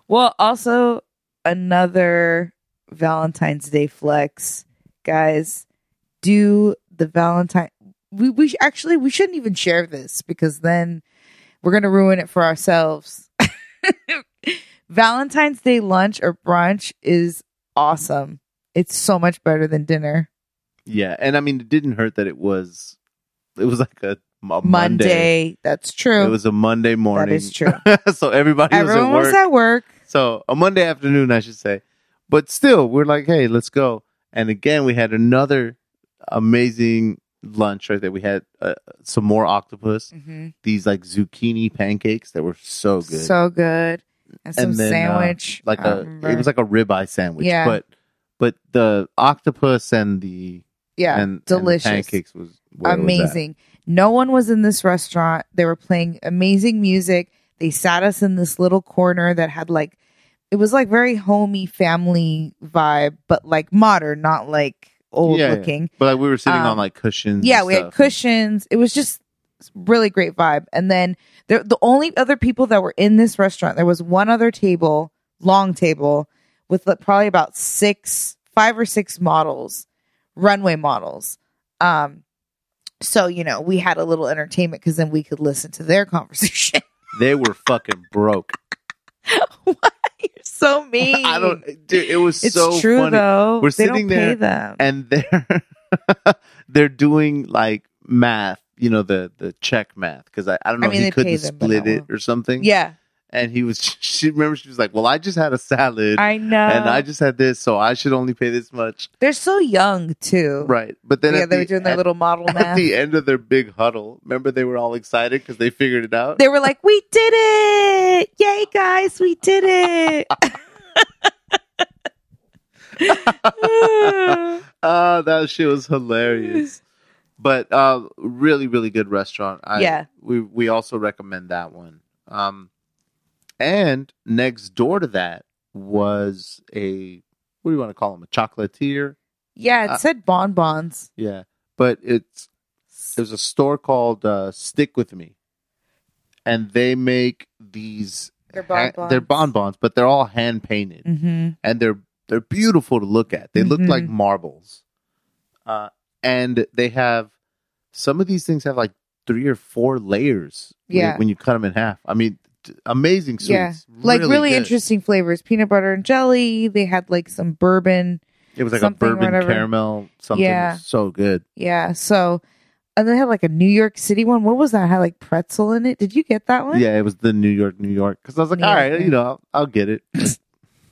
Well, also another Valentine's Day flex, guys. Do the Valentine? We we actually we shouldn't even share this because then we're gonna ruin it for ourselves. Valentine's Day lunch or brunch is awesome. It's so much better than dinner. Yeah, and I mean, it didn't hurt that it was, it was like a, a Monday. Monday, that's true. It was a Monday morning. that is true. so everybody Everyone was was at work. at work. so a Monday afternoon, I should say. But still, we're like, hey, let's go. And again, we had another amazing lunch right there. We had uh, some more octopus. Mhm. These like zucchini pancakes that were so good. So good. And some And then, uh, sandwich. like I a, remember. it was like a ribeye sandwich. Yeah. But but the octopus and the yeah, and and the delicious. pancakes was it was amazing. No one was in this restaurant. They were playing amazing music. They sat us in this little corner that had like it was like very homey family vibe, but like modern, not like old Yeah, yeah. looking. But like we were sitting Um, on like cushions. Yeah, we had cushions. It was just really great vibe. And then the the only other people that were in this restaurant, there was one other table, long table, with like, probably about six, five or six models, runway models. Um, so you know we had a little entertainment because then we could listen to their conversation. They were fucking broke. You're so mean. I don't, dude. It was It's so true funny. though. We're they sitting there and they're they're doing like math. You know the the check math because I, I don't know I mean, he couldn't them, split it well. or something. yeah, and he was she remember she was like, well, I just had a salad. I know. and I just had this, so I should only pay this much. They're so young too. Right. But then yeah, they the, were doing their at, little model at the end of their big huddle, remember they were all excited because they figured it out? They were like, "We did it! Yay, guys, we did it!" Ah, that shit was hilarious. But uh really, really good restaurant. I, Yeah. We we also recommend that one. Um and next door to that was a what do you want to call them? A chocolatier? yeah, it Uh, said bonbons. Yeah. But it's there's a store called uh, Stick with Me, and they make these. They're ha- bonbons. they're bonbons, but they're all hand painted, Mm-hmm. and they're they're beautiful to look at. They look Mhm. like marbles, uh, and they have some of these things have like three or four layers. when Yeah. when you cut them in half. I mean, t- amazing sweets. Yeah, like really, good. interesting flavors: peanut butter and jelly. They had like some bourbon. It was like a bourbon whatever. caramel something. Yeah. so good. Yeah, so and they had like a New York City one. What was that? It had like pretzel in it. Did you get that one? Yeah, it was the New York, New York. Because I was like, New all York, right, yeah. you know, I'll, I'll get it.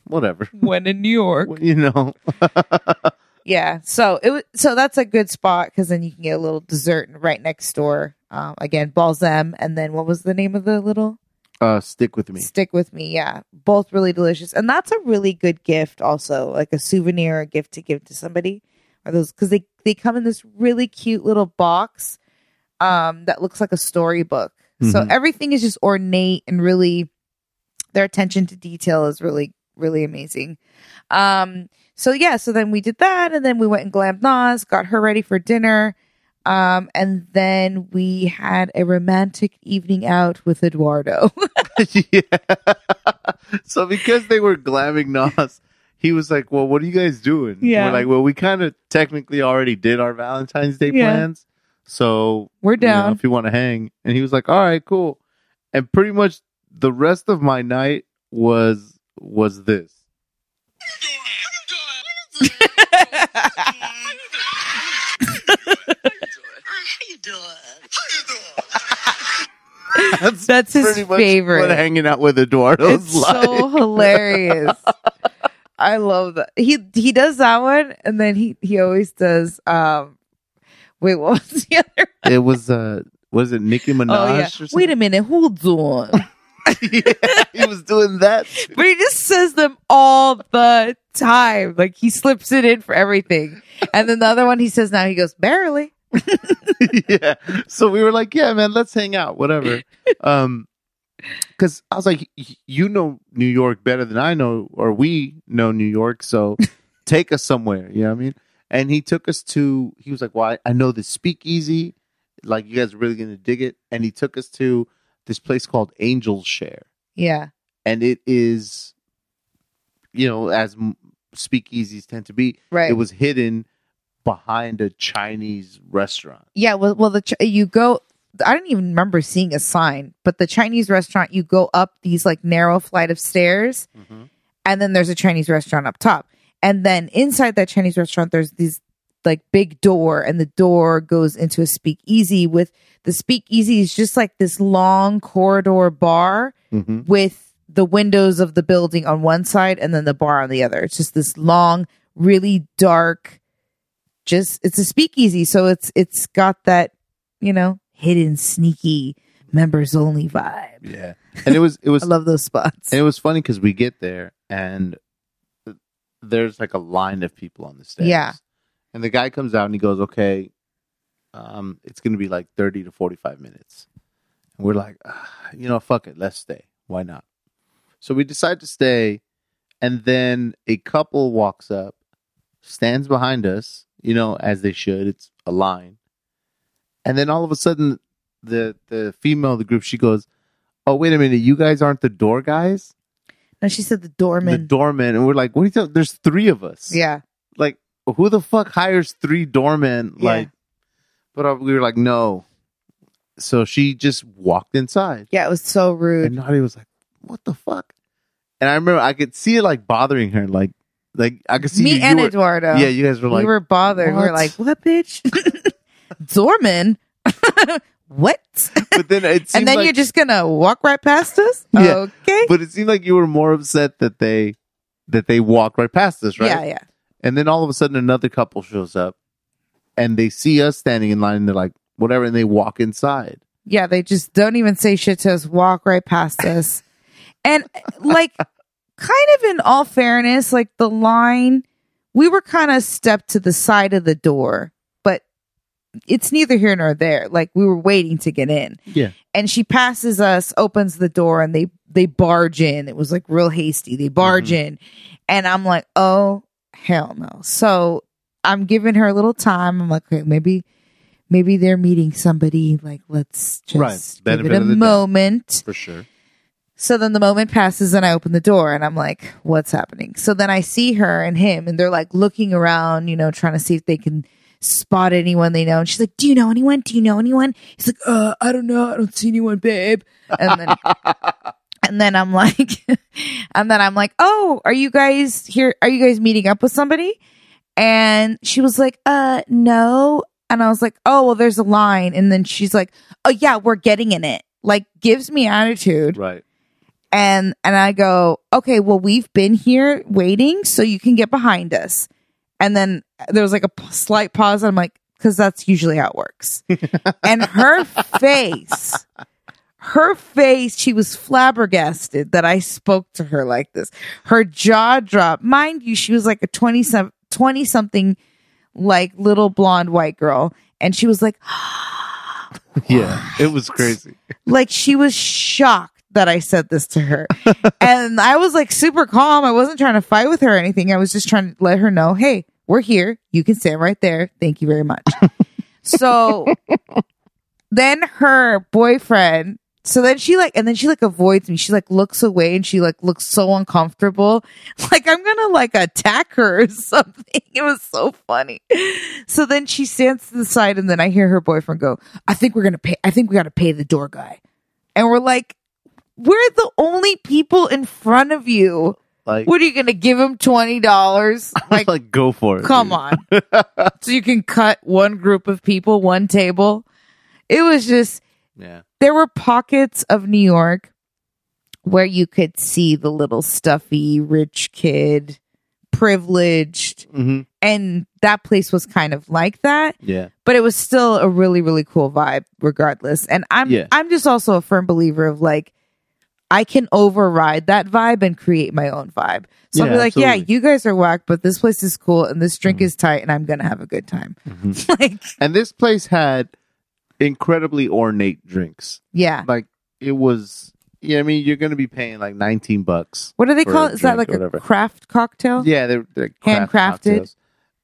Whatever. When in New York. Well, you know. Yeah, so it was so that's a good spot because then you can get a little dessert right next door. Um, again, balsam, and then what was the name of the little uh, stick with me. stick with me? Yeah, both really delicious, and that's a really good gift. Also, like a souvenir, a gift to give to somebody, or those because they they come in this really cute little box, um, that looks like a storybook. So Mhm. everything is just ornate and really, their attention to detail is really really amazing. Um, so yeah, so then we did that, and then we went and glammed Nas, got her ready for dinner, um, and then we had a romantic evening out with Eduardo. yeah. so because they were glamming Nas, he was like, "Well, what are you guys doing?" Yeah. We're like, "Well, we kind of technically already did our Valentine's Day Yeah. plans, so We're you know, down. if you want to hang." And he was like, "All right, cool." And pretty much the rest of my night was was this. That's, That's his pretty much favorite. hanging out with Eduardo's it's like. so hilarious. I love that. He he does that one, and then he he always does. Um, wait, what was the other? One? it was uh was it Nicki Minaj oh or yeah. something? Wait a minute, hold on. yeah, he was doing that. too. But he just says them all the time. Like he slips it in for everything. And then the other one he says now he goes barely. yeah. So we were like, yeah, man, let's hang out, whatever. Um, because I was like, you know New York better than I know, or we know New York, so take us somewhere. You know what I mean? And he took us to. He was like, well, I, I know this speakeasy. Like you guys are really gonna dig it. And he took us to this place called Angel's Share. Yeah. and it is you know as speakeasies tend to be Right. it was hidden behind a chinese restaurant Yeah, well, well, the you go. I don't even remember seeing a sign, but the Chinese restaurant, you go up these like narrow flight of stairs, and then there's a Chinese restaurant up top, and then inside that Chinese restaurant, there's these like big door, and the door goes into a speakeasy. With the speakeasy is just like this long corridor bar mm-hmm. with the windows of the building on one side and then the bar on the other. It's just this long, really dark. Just it's a speakeasy, so it's it's got that you know hidden, sneaky, members only vibe. yeah and it was it was I love those spots. and it was funny because we get there and there's like a line of people on the stage. Yeah. and the guy comes out and he goes okay um it's gonna be like 30 to 45 minutes and we're like ah, you know fuck it let's stay why not so we decide to stay and then a couple walks up stands behind us you know as they should. It's a line. And then all of a sudden the the female of the group she goes oh wait a minute. You guys aren't the door guys? No, she said the doorman. the doorman. and we're like what are you talking there's three of us. Yeah, like who the fuck hires three doormen? Yeah. like but uh, we were like no. So she just walked inside. Yeah, it was so rude. and Nadia was like what the fuck? And I remember I could see it like bothering her, like like I could see Me you, you and were- Eduardo. Yeah, you guys were like, we were bothered. We were like, "What, bitch? Zorman? what?" but then it And then like, you're just gonna walk right past us? Yeah. Okay. but it seemed like you were more upset that they that they walked right past us, right? Yeah, yeah. And then all of a sudden, another couple shows up, and they see us standing in line, and they're like, whatever, and they walk inside. Yeah, they just don't even say shit to us, walk right past us. And like kind of in all fairness, like the line, we were kind of stepped to the side of the door, but it's neither here nor there. Like we were waiting to get in. Yeah. And she passes us, opens the door, and they they barge in. It was like real hasty. They barge mm-hmm. in. And I'm like, oh hell no. So I'm giving her a little time. I'm like, okay, maybe maybe they're meeting somebody. Like, let's just Right. give Benefit it a the doubt. moment. For sure. So then the moment passes and I open the door and I'm like, what's happening? So then I see her and him and they're like looking around, you know, trying to see if they can spot anyone they know. And she's like, do you know anyone? Do you know anyone? He's like, uh, I don't know. I don't see anyone, babe. And then, and then I'm like, and then I'm like, oh, are you guys here? Are you guys meeting up with somebody? And she was like, uh, no. And I was like, oh, well, there's a line. And then she's like, oh, yeah, we're getting in it. Like, gives me attitude Right. And and I go, okay, well, we've been here waiting, so you can get behind us. And then there was like a p- slight pause. And I'm like, because that's usually how it works. and her face, her face, she was flabbergasted that I spoke to her like this. Her jaw dropped. Mind you, she was like a 20 some 20 something like little blonde white girl. And she was like, Yeah. It was crazy. like she was shocked that I said this to her. and I was like super calm. I wasn't trying to fight with her or anything. I was just trying to let her know, hey, we're here. You can stand right there. Thank you very much. so then her boyfriend, so then she like, and then she like avoids me. She like looks away and she like looks so uncomfortable. Like I'm gonna like attack her or something. It was so funny. So then she stands to the side and then I hear her boyfriend go, I think we're gonna pay, I think we gotta pay the door guy. And we're like, we're the only people in front of you. Like, What are you gonna give him twenty dollars? like, Like, go for it. come dude. on. so you can cut one group of people, one table. It was just Yeah. there were pockets of New York where you could see the little stuffy rich kid, privileged, hmm and that place was kind of like that Yeah. but it was still a really really cool vibe regardless and i'm Yeah. i'm just also a firm believer of like i can override that vibe and create my own vibe so i'll be like yeah you guys are whack but this place is cool and this drink Mhm. is tight and i'm gonna have a good time Mhm. like And this place had incredibly ornate drinks. yeah Like, it was, yeah, I mean, you're going to be paying like 19 bucks. what do they call it is that like a craft cocktail Yeah, they're, they're craft Handcrafted? cocktails.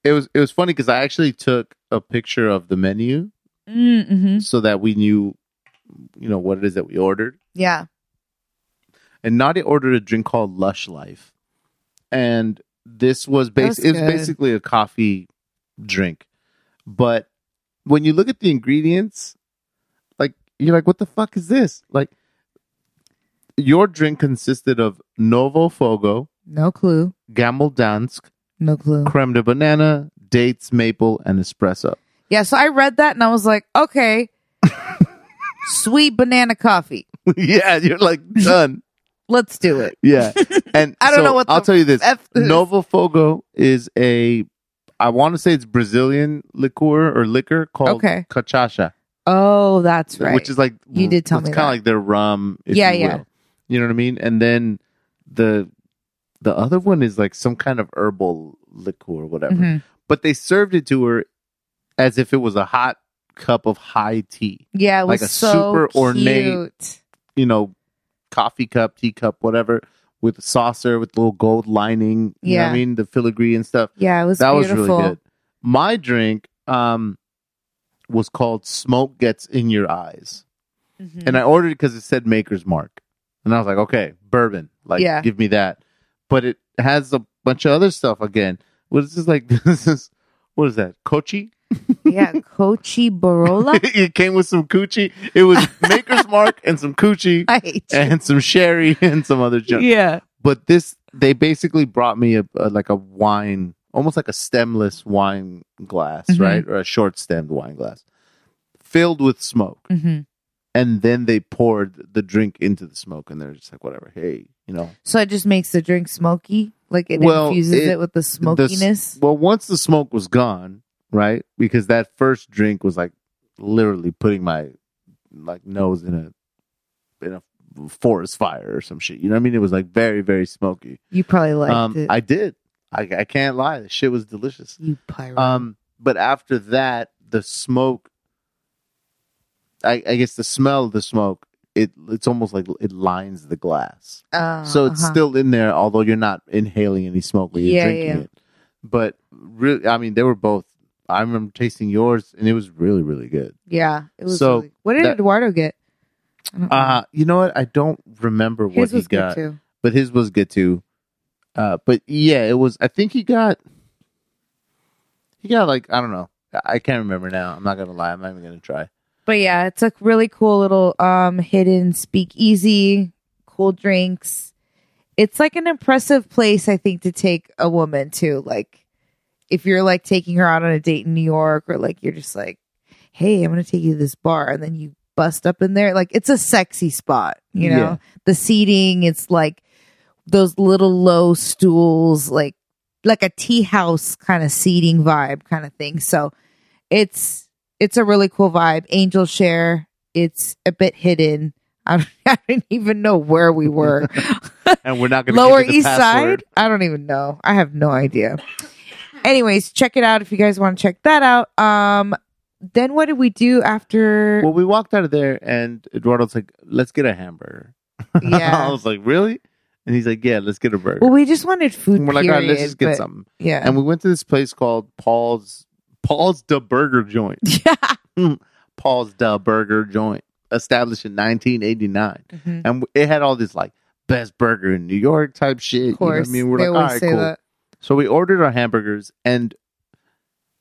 It was it was funny because I actually took a picture of the menu mm-hmm. so that we knew, you know, what it is that we ordered. yeah And Nadia ordered a drink called Lush Life, and this was bas- it was basically a coffee drink, but when you look at the ingredients, like you're like, what the fuck is this? Like, your drink consisted of Novo Fogo, no clue. Gammel Dansk, no clue. creme de banana, dates, maple, and espresso. yeah so i read that and i was like okay. Sweet banana coffee. Yeah, you're like done. Let's do it Yeah, and I don't so know what I'll the tell you this: F is. Novo Fogo is a, I want to say it's Brazilian liqueur or liquor called Okay. cachaça, oh that's right which is like You did tell it's me kind of like their rum. If Yeah, you yeah. will. You know what I mean? And then the the other one is like some kind of herbal liqueur or whatever. Mhm. But they served it to her as if it was a hot cup of high tea. Yeah, it was Like a so super ornate- you know, coffee cup, teacup, whatever, with a saucer with little gold lining. You know what Yeah. I mean? The filigree and stuff. Yeah, it was that beautiful. was really good. My drink um was called Smoke Gets in Your Eyes. Mhm. And I ordered it because it said Maker's Mark. And I was like, okay, bourbon. Like, Yeah. give me that. But it has a bunch of other stuff again. What is this like? This is, what is that? Cocchi? Yeah, Cocchi Barolo. it came with some coochie. It was Maker's Mark and some coochie I hate you. and some sherry and some other junk. Yeah, but this they basically brought me a, a like a wine, almost like a stemless wine glass, Mhm. right, or a short stemmed wine glass, filled with smoke, hmm and then they poured the drink into the smoke, and they're just like, whatever, hey, you know. So it just makes the drink smoky. Like it Well, infuses it- it, with the the smokiness. well, once the smoke was gone, right, because that first drink was like literally putting my like nose in a in a forest fire or some shit. You know what I mean? It was like very very smoky. you probably liked um, it. I did. I, I can't lie. The shit was delicious. you pirate. Um, but after that, the smoke. I, I guess the smell of the smoke. It it's almost like it lines the glass, Uh, so it's uh-huh. still in there. Although you're not inhaling any smoke when you're Yeah, drinking yeah. it. But really, I mean, they were both. I remember tasting yours, and it was really really good. yeah. It was. so really- what did that- Eduardo get? Uh you know what? I don't remember what His he got. too. but his was good too. Uh, but yeah, it was. I think he got. He got like I don't know. I can't remember now. I'm not gonna lie. I'm not even gonna try. But yeah, it's a really cool little um hidden speakeasy, cool drinks. It's like an impressive place, I think, to take a woman to. Like if you're like taking her out on a date in New York, or like you're just like, hey, I'm gonna take you to this bar, and then you bust up in there. Like it's a sexy spot, you know. Yeah. The seating, it's like those little low stools, like like a tea house kind of seating vibe kind of thing. So it's it's a really cool vibe. Angel share. It's a bit hidden. I don't, I don't even know where we were. And we're not gonna Lower give you the East password. Side. I don't even know. I have no idea. Anyways, check it out if you guys want to check that out. Um, then what did we do after? Well, we walked out of there, and Eduardo's like, "Let's get a hamburger." Yeah. I was like, "Really?" And he's like, "Yeah, let's get a burger." well, we just wanted food. and we're like, "All right, let's just get but- something." Yeah. And we went to this place called Paul's Paul's the Burger Joint. yeah. Paul's the Burger Joint, established in 1989. Mhm. and it had all this like best burger in New York type shit. Of course. you know what I mean, we're they like, all right, cool. that. So we ordered our hamburgers, and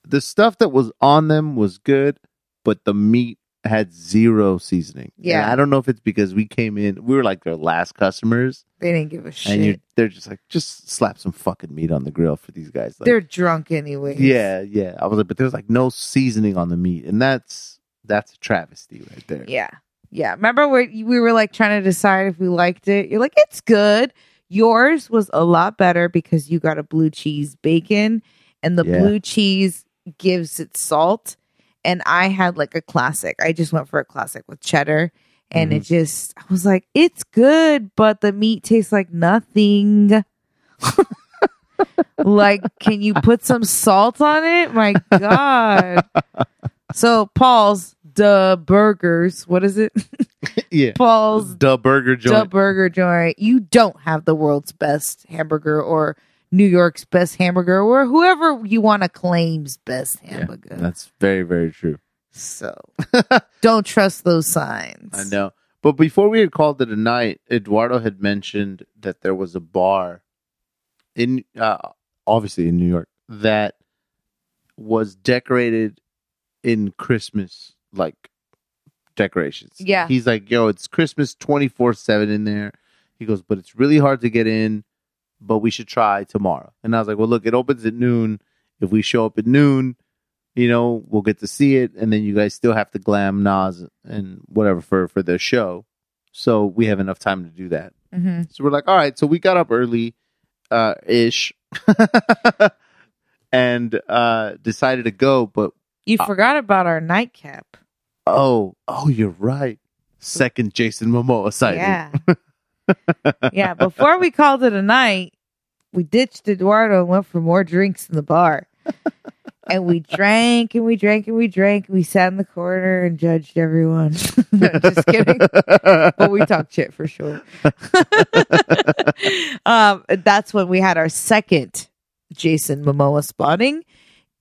the stuff that was on them was good, but the meat had zero seasoning. And Yeah. I don't know if it's because we came in, we were like their last customers, They didn't give a shit. and you they're just like, just slap some fucking meat on the grill for these guys. Like, They're drunk anyway. yeah, yeah. I was like, but there's like no seasoning on the meat, and that's that's a travesty right there. Yeah. Yeah. Remember where we were like trying to decide if we liked it? You're like, it's good. Yours was a lot better because you got a blue cheese bacon and the Yeah. blue cheese gives it salt. And I had like a classic. I just went for a classic with cheddar. And it mm-hmm. just, I was like, it's good, but the meat tastes like nothing. like, can you put some salt on it? My God. So, Paul's the burgers. What is it? yeah. Paul's The burger joint. the burger joint. You don't have the world's best hamburger or New York's best hamburger or whoever you want to claim's best Yeah, hamburger. that's very very true. so don't trust those signs. I know. But before we had called it a night, Eduardo had mentioned that there was a bar in uh, obviously in New York that was decorated in Christmas like decorations. Yeah. He's like, "Yo, it's Christmas 24/7 in there." He goes, "But it's really hard to get in, but we should try tomorrow." And I was like, "Well, look, it opens at noon. If we show up at noon, you know, we'll get to see it, and then you guys still have to glam Nas and whatever for for the show. So we have enough time to do that. hmm So we're like, all right. So we got up early, uh, ish, and uh, decided to go. But You Uh, forgot about our nightcap. oh, oh, you're right. Second Jason Momoa sighting. Yeah. yeah. Before we called it a night, we ditched Eduardo and went for more drinks in the bar. and we drank and we drank and we drank. And we sat in the corner and judged everyone. Just kidding. but we talked shit for sure. um, that's when we had our second Jason Momoa spotting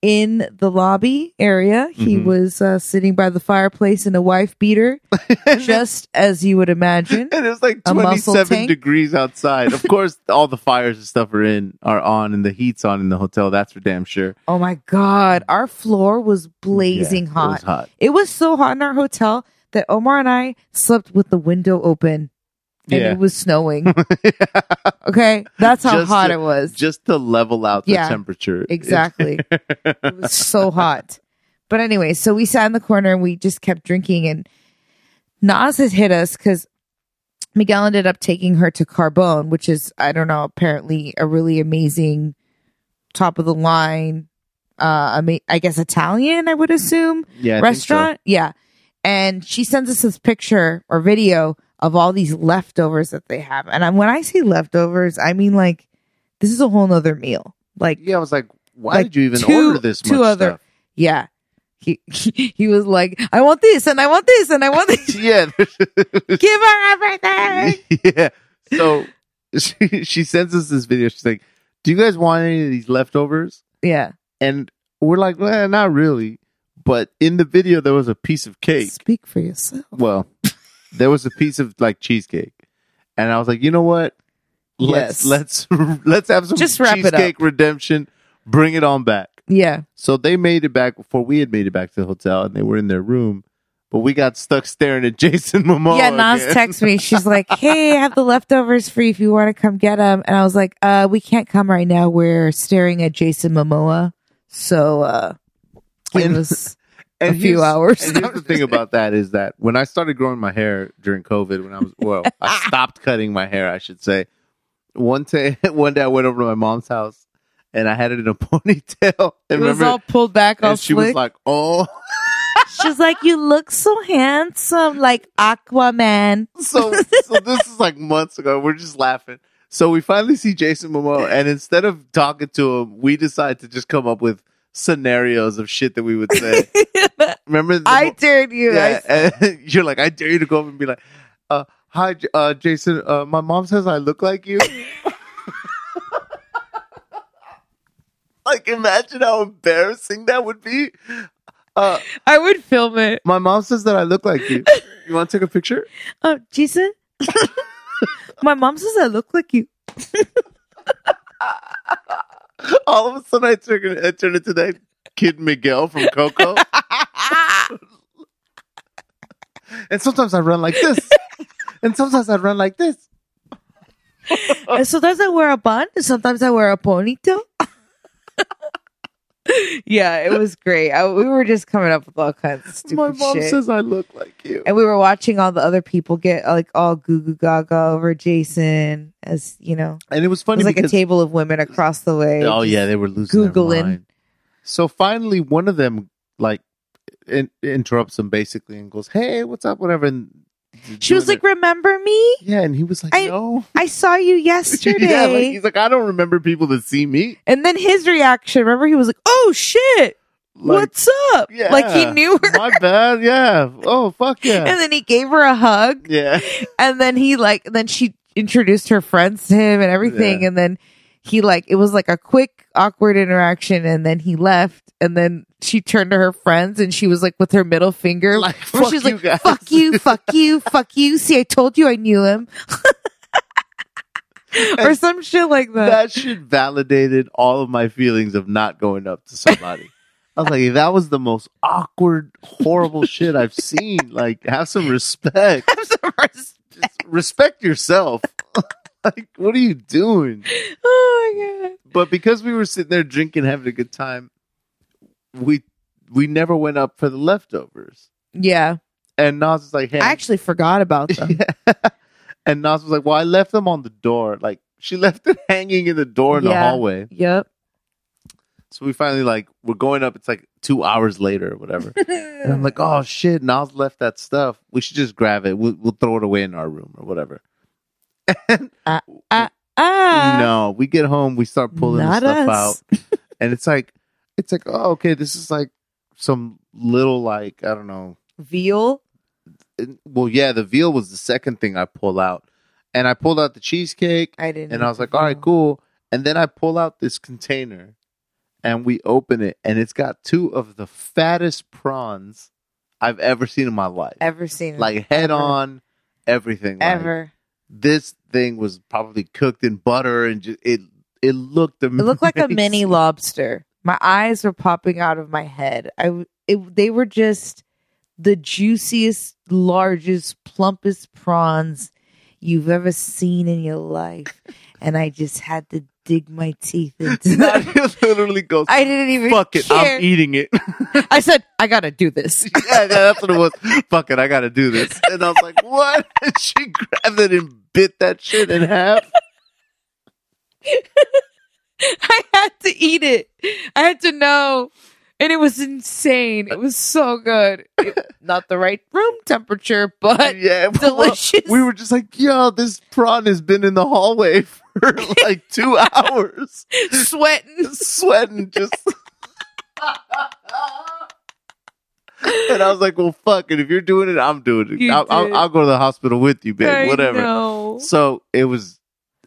in the lobby area. He Mhm. was uh, sitting by the fireplace in a wife beater, just as you would imagine. and it's like A muscle 27 tank? degrees outside. Of course, all the fires and stuff are in, are on, and the heat's on in the hotel. That's for damn sure. Oh my god, our floor was blazing Yeah, hot. It was hot. It was so hot in our hotel that Omar and I slept with the window open. And Yeah. it was snowing. okay, that's how Just hot to- it was. Just to level out the Yeah, temperature. Exactly. it was so hot. But anyway, so we sat in the corner and we just kept drinking and Nas has hit us because Miguel ended up taking her to Carbone, which is, I don't know, apparently a really amazing top of the line, uh, ama- I guess Italian, I would assume, yeah, I think so. restaurant. Yeah. And she sends us this picture or video of all these leftovers that they have. And when I say leftovers, I mean like this is a whole nother meal. Like Yeah, I was like, why Like did you even two- order this two much other- stuff? Yeah. He, he was like, I want this and I want this and I want this. yeah, Give her everything. yeah. So she she sends us this video. She's like, "Do you guys want any of these leftovers?" Yeah. And we're like, "Well, not really." But in the video, there was a piece of cake. Speak for yourself. Well, there was a piece of like cheesecake, and I was like, "You know what? Let's Yes. let's let's have some Just wrap it up. cheesecake redemption. Bring it on back." Yeah. So they made it back before we had made it back to the hotel, and they were in their room. But we got stuck staring at Jason Momoa. yeah. Nas texts me. She's like, Hey, I have the leftovers for you if you want to come get them. And I was like, uh, we can't come right now. We're staring at Jason Momoa. So, uh, give And- us and a few hours. And here's the thing about that is that when I started growing my hair during COVID, when I was well, I stopped cutting my hair. I should say. One day, one day I went over to my mom's house and I had it in a ponytail. And it was all pulled back, all and she was like, "Oh." She's like, you look so handsome, like Aquaman. So, so this is like months ago. We're just laughing. So we finally see Jason Momoa, and instead of talking to him, we decide to just come up with scenarios of shit that we would say. Remember? the I dared you. yeah, I- and you're like, I dare you to go up and be like, uh, "Hi, uh, Jason. Uh, my mom says I look like you." like, imagine how embarrassing that would be. Uh, I would film it. my mom says that I look like you. You want to take a picture? Oh, Jason. My mom says I look like you. All of a sudden, I turn, I turn into that kid Miguel from Coco. and sometimes I run like this. and sometimes I run like this. And sometimes I wear a bun, and sometimes I wear a ponytail. Yeah, it was great. I, we were just coming up with all kinds of stupid My mom shit. says I look like you. and we were watching all the other people get like all goo goo gaga over Jason, as you know, And it was it funny was like a table of women across the way. oh yeah, they were losing their Googling. mind. So finally, one of them like in, interrupts them basically and goes, "Hey, what's up? Whatever." And She was like, "Remember me? "Yeah," and he was like, I- "No." I saw you yesterday." yeah, like, he's like, "I don't remember people that see me." and then his reaction, remember, he was like, "Oh shit, Like, what's up?" yeah, Like he knew her. My bad. Yeah. Oh fuck yeah. And then he gave her a hug, yeah. and then he like, then she introduced her friends to him and everything, Yeah. and then he like, it was like a quick, awkward interaction, and then he left, and then she turned to her friends, and she was like with her middle finger, Like, where she's like, guys. "Fuck you, fuck you, fuck you." See, I told you I knew him, or some shit like that. that shit validated all of my feelings of not going up to somebody. I was like, that was the most awkward, horrible shit I've seen. Like, have some respect. Have some res- Just respect yourself. like, what are you doing? oh my god. But because we were sitting there drinking, having a good time, we we never went up for the leftovers. Yeah, And Nas was like, "Hey, I actually forgot about them. and Nas was like, "Well, I left them on the door. Like, she left it hanging in the door in the hallway." yep. So we finally like we're going up. It's like two hours later or whatever. And I'm like, oh shit, Nas left that stuff. We should just grab it. We'll, we'll throw it away in our room or whatever. Ah, no, we get home, we start pulling stuff us. out, and it's like, it's like, oh okay, this is like some little like I don't know. veal. Well, yeah, the veal was the second thing I pull out, and I pulled out the cheesecake, I didn't. and I was like, all right, cool. And then I pull out this container and we open it and it's got two of the fattest prawns I've ever seen in my life. Ever seen? Like head Ever. on, everything. Like, ever? This thing was probably cooked in butter and just, it it looked It looked like a mini lobster. My eyes were popping out of my head. I it, they were just the juiciest, largest, plumpest prawns you've ever seen in your life. And I just had to dig my teeth into that. Literally goes, I didn't even fuck it, care. I'm eating it. I said, I gotta do this. yeah, yeah, that's what it was. Fuck it, I gotta do this. And I was like, what? And she grabbed it and bit that shit in half. I had to eat it. I had to know. And it was insane. It was so good. It- not the right room temperature, but yeah, well, delicious. we were just like, yo, this prawn has been in the hallway for like two hours, sweating. sweating just. and I was like, well, fuck it. If you're doing it, I'm doing it. You I'll, I'll. I'll go to the hospital with you, babe. I Whatever. know. So it was,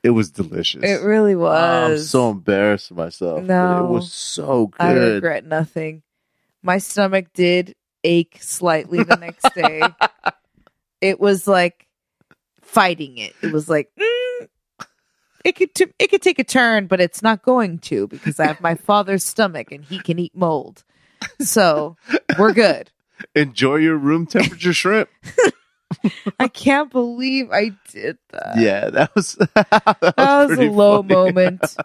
it was delicious. It really was. I'm so embarrassed of myself. No. it was so good. I regret nothing. My stomach did ache slightly the next day. it was like fighting it. It was like mm, it could t- it could take a turn, but it's not going to because I have my father's stomach and he can eat mold. So we're good. Enjoy your room temperature shrimp. I can't believe I did that. yeah, that was that was, That was a low funny. moment.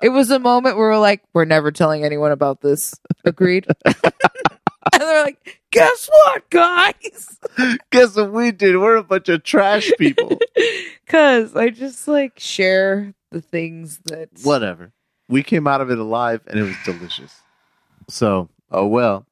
It was a moment where we're like, we're never telling anyone about this. Agreed. and they're like, guess what, guys? Guess what we did? We're a bunch of trash people. Because I just like share the things that. Whatever. We came out of it alive, and it was delicious. So, oh well.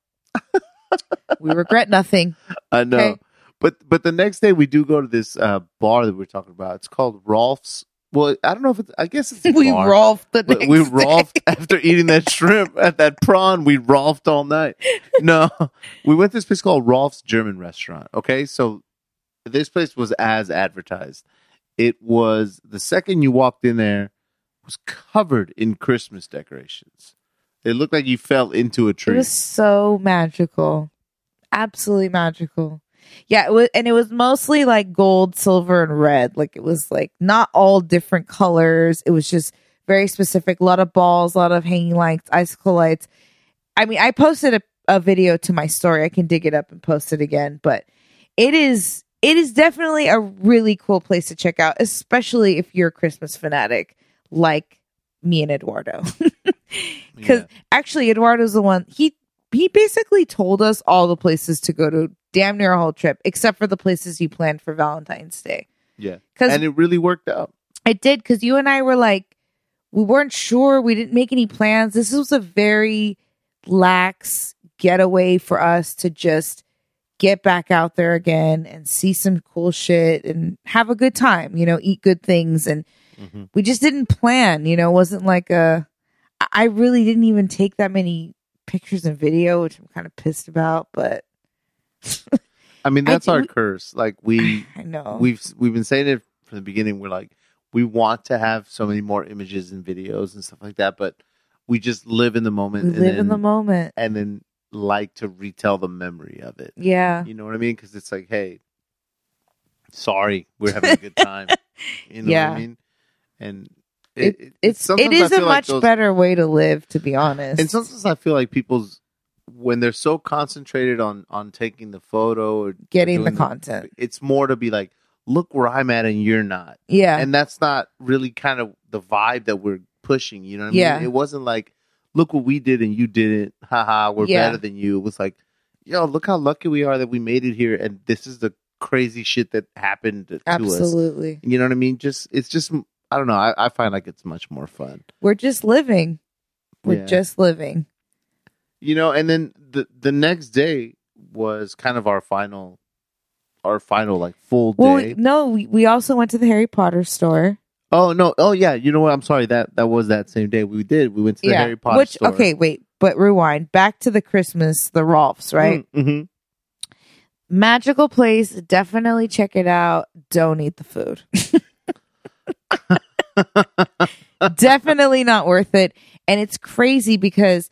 We regret nothing. I know. Okay. But but the next day we do go to this uh, bar that we are talking about. It's called Rolf's. Well, I don't know if it's. I guess it's we bar. rolfed the next we day. rolfed after eating that shrimp at that prawn. We rolfed all night. No, we went to this place called Rolf's German Restaurant. Okay, so this place was as advertised. It was the second you walked in there was covered in Christmas decorations. It looked like you fell into a tree. It was so magical. Absolutely magical. Yeah, it was, and it was mostly like gold, silver, and red. Like it was like not all different colors. It was just very specific. A lot of balls, a lot of hanging lights, icicle lights. I mean, I posted a, a video to my story. I can dig it up and post it again. But it is it is definitely a really cool place to check out, especially if you're a Christmas fanatic like me and Eduardo. Because Yeah. actually, Eduardo's the one he he basically told us all the places to go to damn near a whole trip, except for the places you planned for Valentine's Day. yeah, Because and it really worked out. it did, because you and I were like, we weren't sure, we didn't make any plans. This was a very lax getaway for us to just get back out there again and see some cool shit and have a good time, you know, eat good things and Mhm. we just didn't plan you know it wasn't like a i really didn't even take that many pictures and video which i'm kind of pissed about but I mean, that's do- our curse. Like we i know we've we've been saying it from the beginning. We're like, we want to have so many more images and videos and stuff like that, but we just live in the moment. we and live in the moment and then like to retell the memory of it. yeah You know what I mean? Because it's like, hey, sorry, we're having a good time. You know Yeah. what I mean? And It- it, it, it's it I is a like much those- better way to live to be honest And sometimes I feel like people's when they're so concentrated on on taking the photo or getting the content it's more to be like, look where I'm at and you're not. yeah and that's not really kind of the vibe that we're pushing. You know what I Yeah. mean? It wasn't like, look what we did and you didn't. Haha, we're Yeah. better than you. It was like, yo, look how lucky we are that we made it here, and this is the crazy shit that happened to us. absolutely You know what I mean? Just it's just I don't know. I, I find like it's much more fun. we're just living we're Yeah. just living You know, and then the the next day was kind of our final, our final like full well day. no we, we also went to the harry potter store oh no! Oh yeah! You know what? I'm sorry that that was that same day we did. We went to the Harry Potter which store. okay wait but rewind back to the christmas the rolfs right Mm-hmm. magical place definitely check it out don't eat the food definitely not worth it and it's crazy because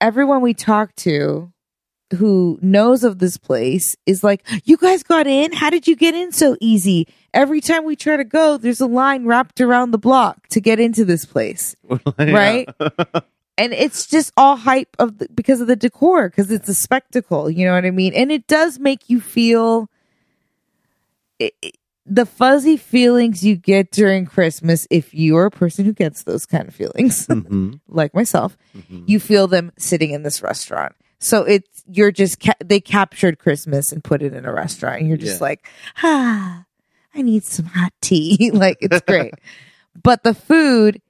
everyone we talk to who knows of this place is like you guys got in? How did you get in so easy? Every time we try to go there's a line wrapped around the block to get into this place Right? and it's just all hype of the, because of the decor because it's a spectacle you know what i mean? And it does make you feel it, it- the fuzzy feelings you get during Christmas, if you're a person who gets those kind of feelings, Mhm, like myself, mhm. you feel them sitting in this restaurant. So it's you're just ca- they captured Christmas and put it in a restaurant, and you're just Yeah. like, ah, I need some hot tea. like it's great, but the food,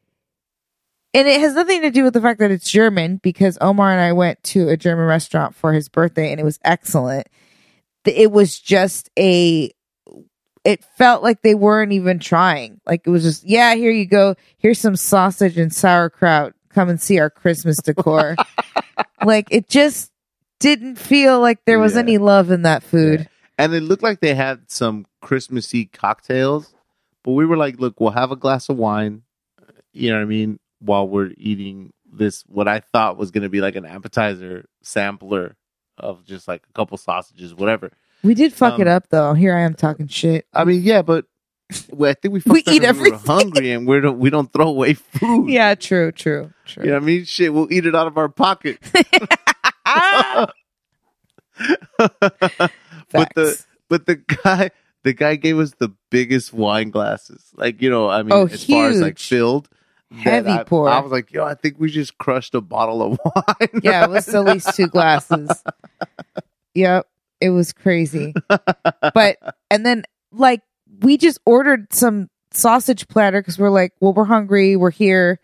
and it has nothing to do with the fact that it's German because Omar and I went to a German restaurant for his birthday, and it was excellent. It was just a. It felt like they weren't even trying. Like it was just, yeah, here you go. Here's some sausage and sauerkraut. Come and see our Christmas decor. like it just didn't feel like there was Yeah. any love in that food. And it looked like they had some Christmassy cocktails, but we were like, look, we'll have a glass of wine, you know what I mean, while we're eating this, what I thought was going to be like an appetizer sampler of just like a couple sausages, whatever. We did fuck it Um, up though. Here I am talking shit. I mean, yeah, but well, I think we, We fucked up eat we were everything. hungry and we don't we don't throw away food. yeah, true, true, true. You know what I mean? Shit, we'll eat it out of our pocket. Ah! but the Facts. but the guy the guy gave us the biggest wine glasses. Like, you know, I mean, Oh, as far as like huge. filled. that Heavy I, pour. I was like, yo, I think we just crushed a bottle of wine. yeah, it was at least two glasses. yep, it was crazy. But and then like we just ordered some sausage platter because we're like, well, we're hungry, we're here,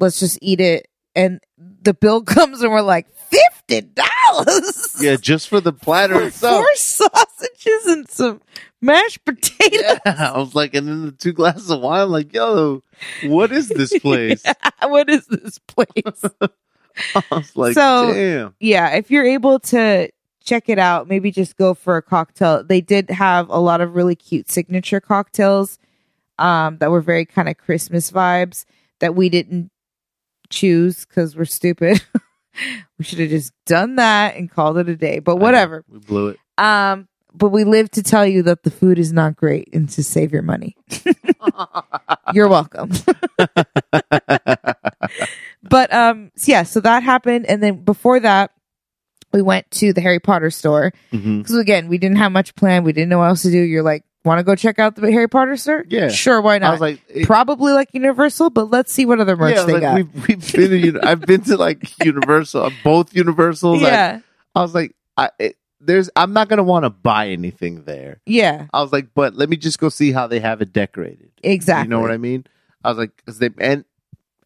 let's just eat it. And the bill comes and we're like, fifty dollars. yeah, just for the platter for itself. four sausages and some mashed potatoes. Yeah, I was like, and then the two glasses of wine. I'm like, yo, what is this place? what is this place? I was like, So- damn. yeah, if you're able to check it out, maybe just go for a cocktail. They did have a lot of really cute signature cocktails um, that were very kind of Christmas vibes that we didn't choose because we're stupid. we should have just done that and called it a day. But whatever. We blew it. Um, but we live to tell you that the food is not great and to save your money. You're welcome. but um yeah, so that happened and then before that we went to the Harry Potter store mm-hmm. because again, we didn't have much planned. We didn't know what else to do. You're like, "Want to go check out the Harry Potter store?" Yeah. Sure, why not? I was like, it- Probably like Universal, but let's see what other merch yeah, they like got. we've we've been to I've been to like Universal, both Universals. I- yeah. I, was like, I it, there's I'm not gonna want to buy anything there. Yeah. I was like, but let me just go see how they have it decorated. Exactly. You know what I mean? I was like, cause they and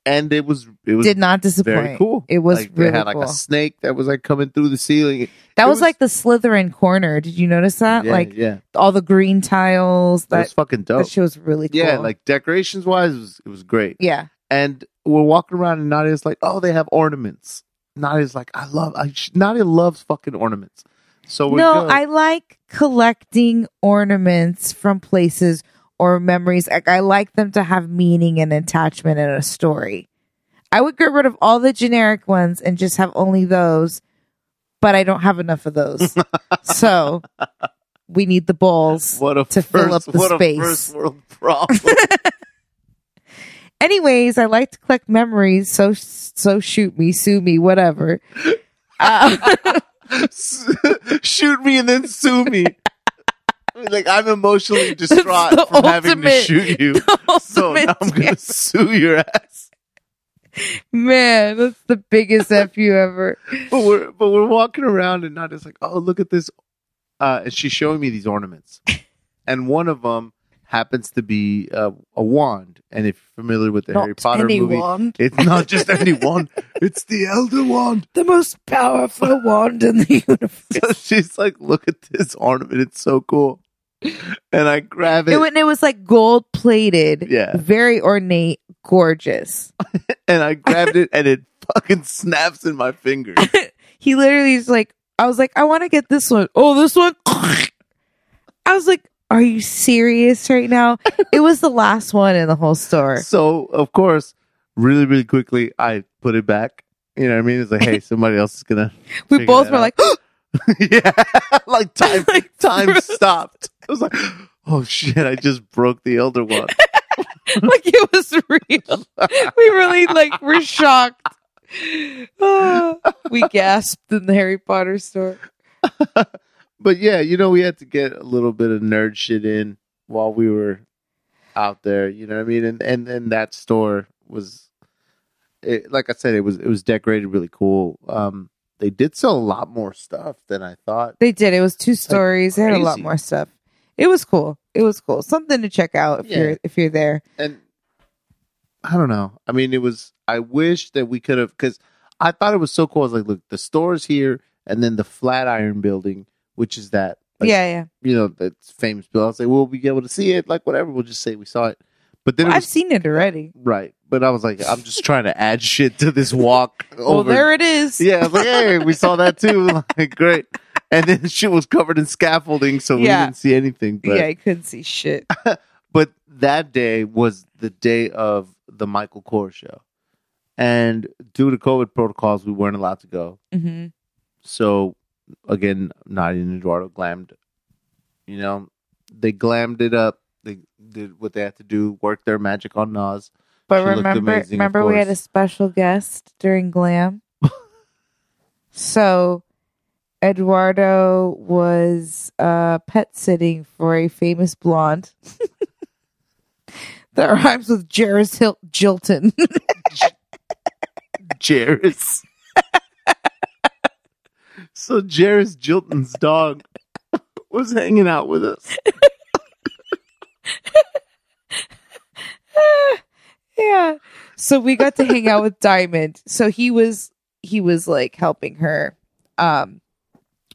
and it was it was Did not disappoint. very cool. It was like, they really had like cool. a snake that was like coming through the ceiling. that was, was- like the Slytherin corner. Did you notice that? yeah, like yeah, all the green tiles. that was fucking dope. that shit was really cool. Yeah, like decorations wise, it was, it was great. yeah. And we're walking around, and Nadia's like, "Oh, they have ornaments." Nadia's like, "I love." I, Nadia loves fucking ornaments. So No, go. I like collecting ornaments from places or memories. Like I like them to have meaning and attachment and a story. I would get rid of all the generic ones and just have only those, but I don't have enough of those. so we need the balls. what a to first, fill up the what space. a first world problem. Anyways, I like to collect memories. So so shoot me, sue me, whatever. Uh, shoot me and then sue me. like I'm emotionally distraught from having to shoot you. So now I'm gonna sue your ass. Man, that's the biggest F you ever. But we're but we're walking around and not just like, oh look at this. Uh, and she's showing me these ornaments, and one of them happens to be uh, a wand. And if you're familiar with the Harry Potter movie, wand. it's not just any wand; it's the Elder Wand. The most powerful wand in the universe. So she's like, look at this ornament; it's so cool. And I grab it, It, when it was like gold plated, Yeah. very ornate, gorgeous. and I grabbed it, and it fucking snaps in my fingers. He literally is like, I was like, I want to get this one. Oh, this one. I was like, Are you serious right now? it was the last one in the whole store. So of course, really, really quickly, I put it back. You know what I mean? It's like, hey, somebody else is gonna. We both were out. like, yeah, like time, Like, time stopped. I was like, oh shit, I just broke the elder one. like it was real. We really like were shocked. We gasped in the Harry Potter store. but yeah, you know, we had to get a little bit of nerd shit in. while we were out there. You know what I mean? And and and that store was, it, like I said, it was it was decorated really cool. Um, they did sell a lot more stuff than I thought. They did. It was two stories. they had a lot more stuff. It was cool. It was cool. Something to check out if Yeah. you're if you're there. and I don't know. I mean, it was. I wish that we could have because I thought it was so cool. I was like, look, the store's here, and then the Flatiron Building, which is that, like, yeah, yeah. you know, that's famous building. I was like, we'll be able to see it, like whatever. We'll just say we saw it. But then Well, it I've was seen it already. right. But I was like, I'm just trying to add shit to this walk. Well, over. there it is. Yeah, I was like, hey, we saw that too. Like, great. And then the shit was covered in scaffolding, so we Yeah. didn't see anything. But yeah, I couldn't see shit. but that day was the day of the Michael Kors show. And due to COVID protocols, we weren't allowed to go. hmm So again, Nadia and Eduardo glammed, you know, they glammed it up. They did what they had to do, work their magic on Nas. But She looked remember, amazing, of remember we had a course. special guest during Glam. so Eduardo was uh, pet sitting for a famous blonde that rhymes with Jairus Hil- Jilton. Jairus. so Jairus Jilton's dog was hanging out with us. yeah. So we got to hang out with Diamond. So he was he was like helping her um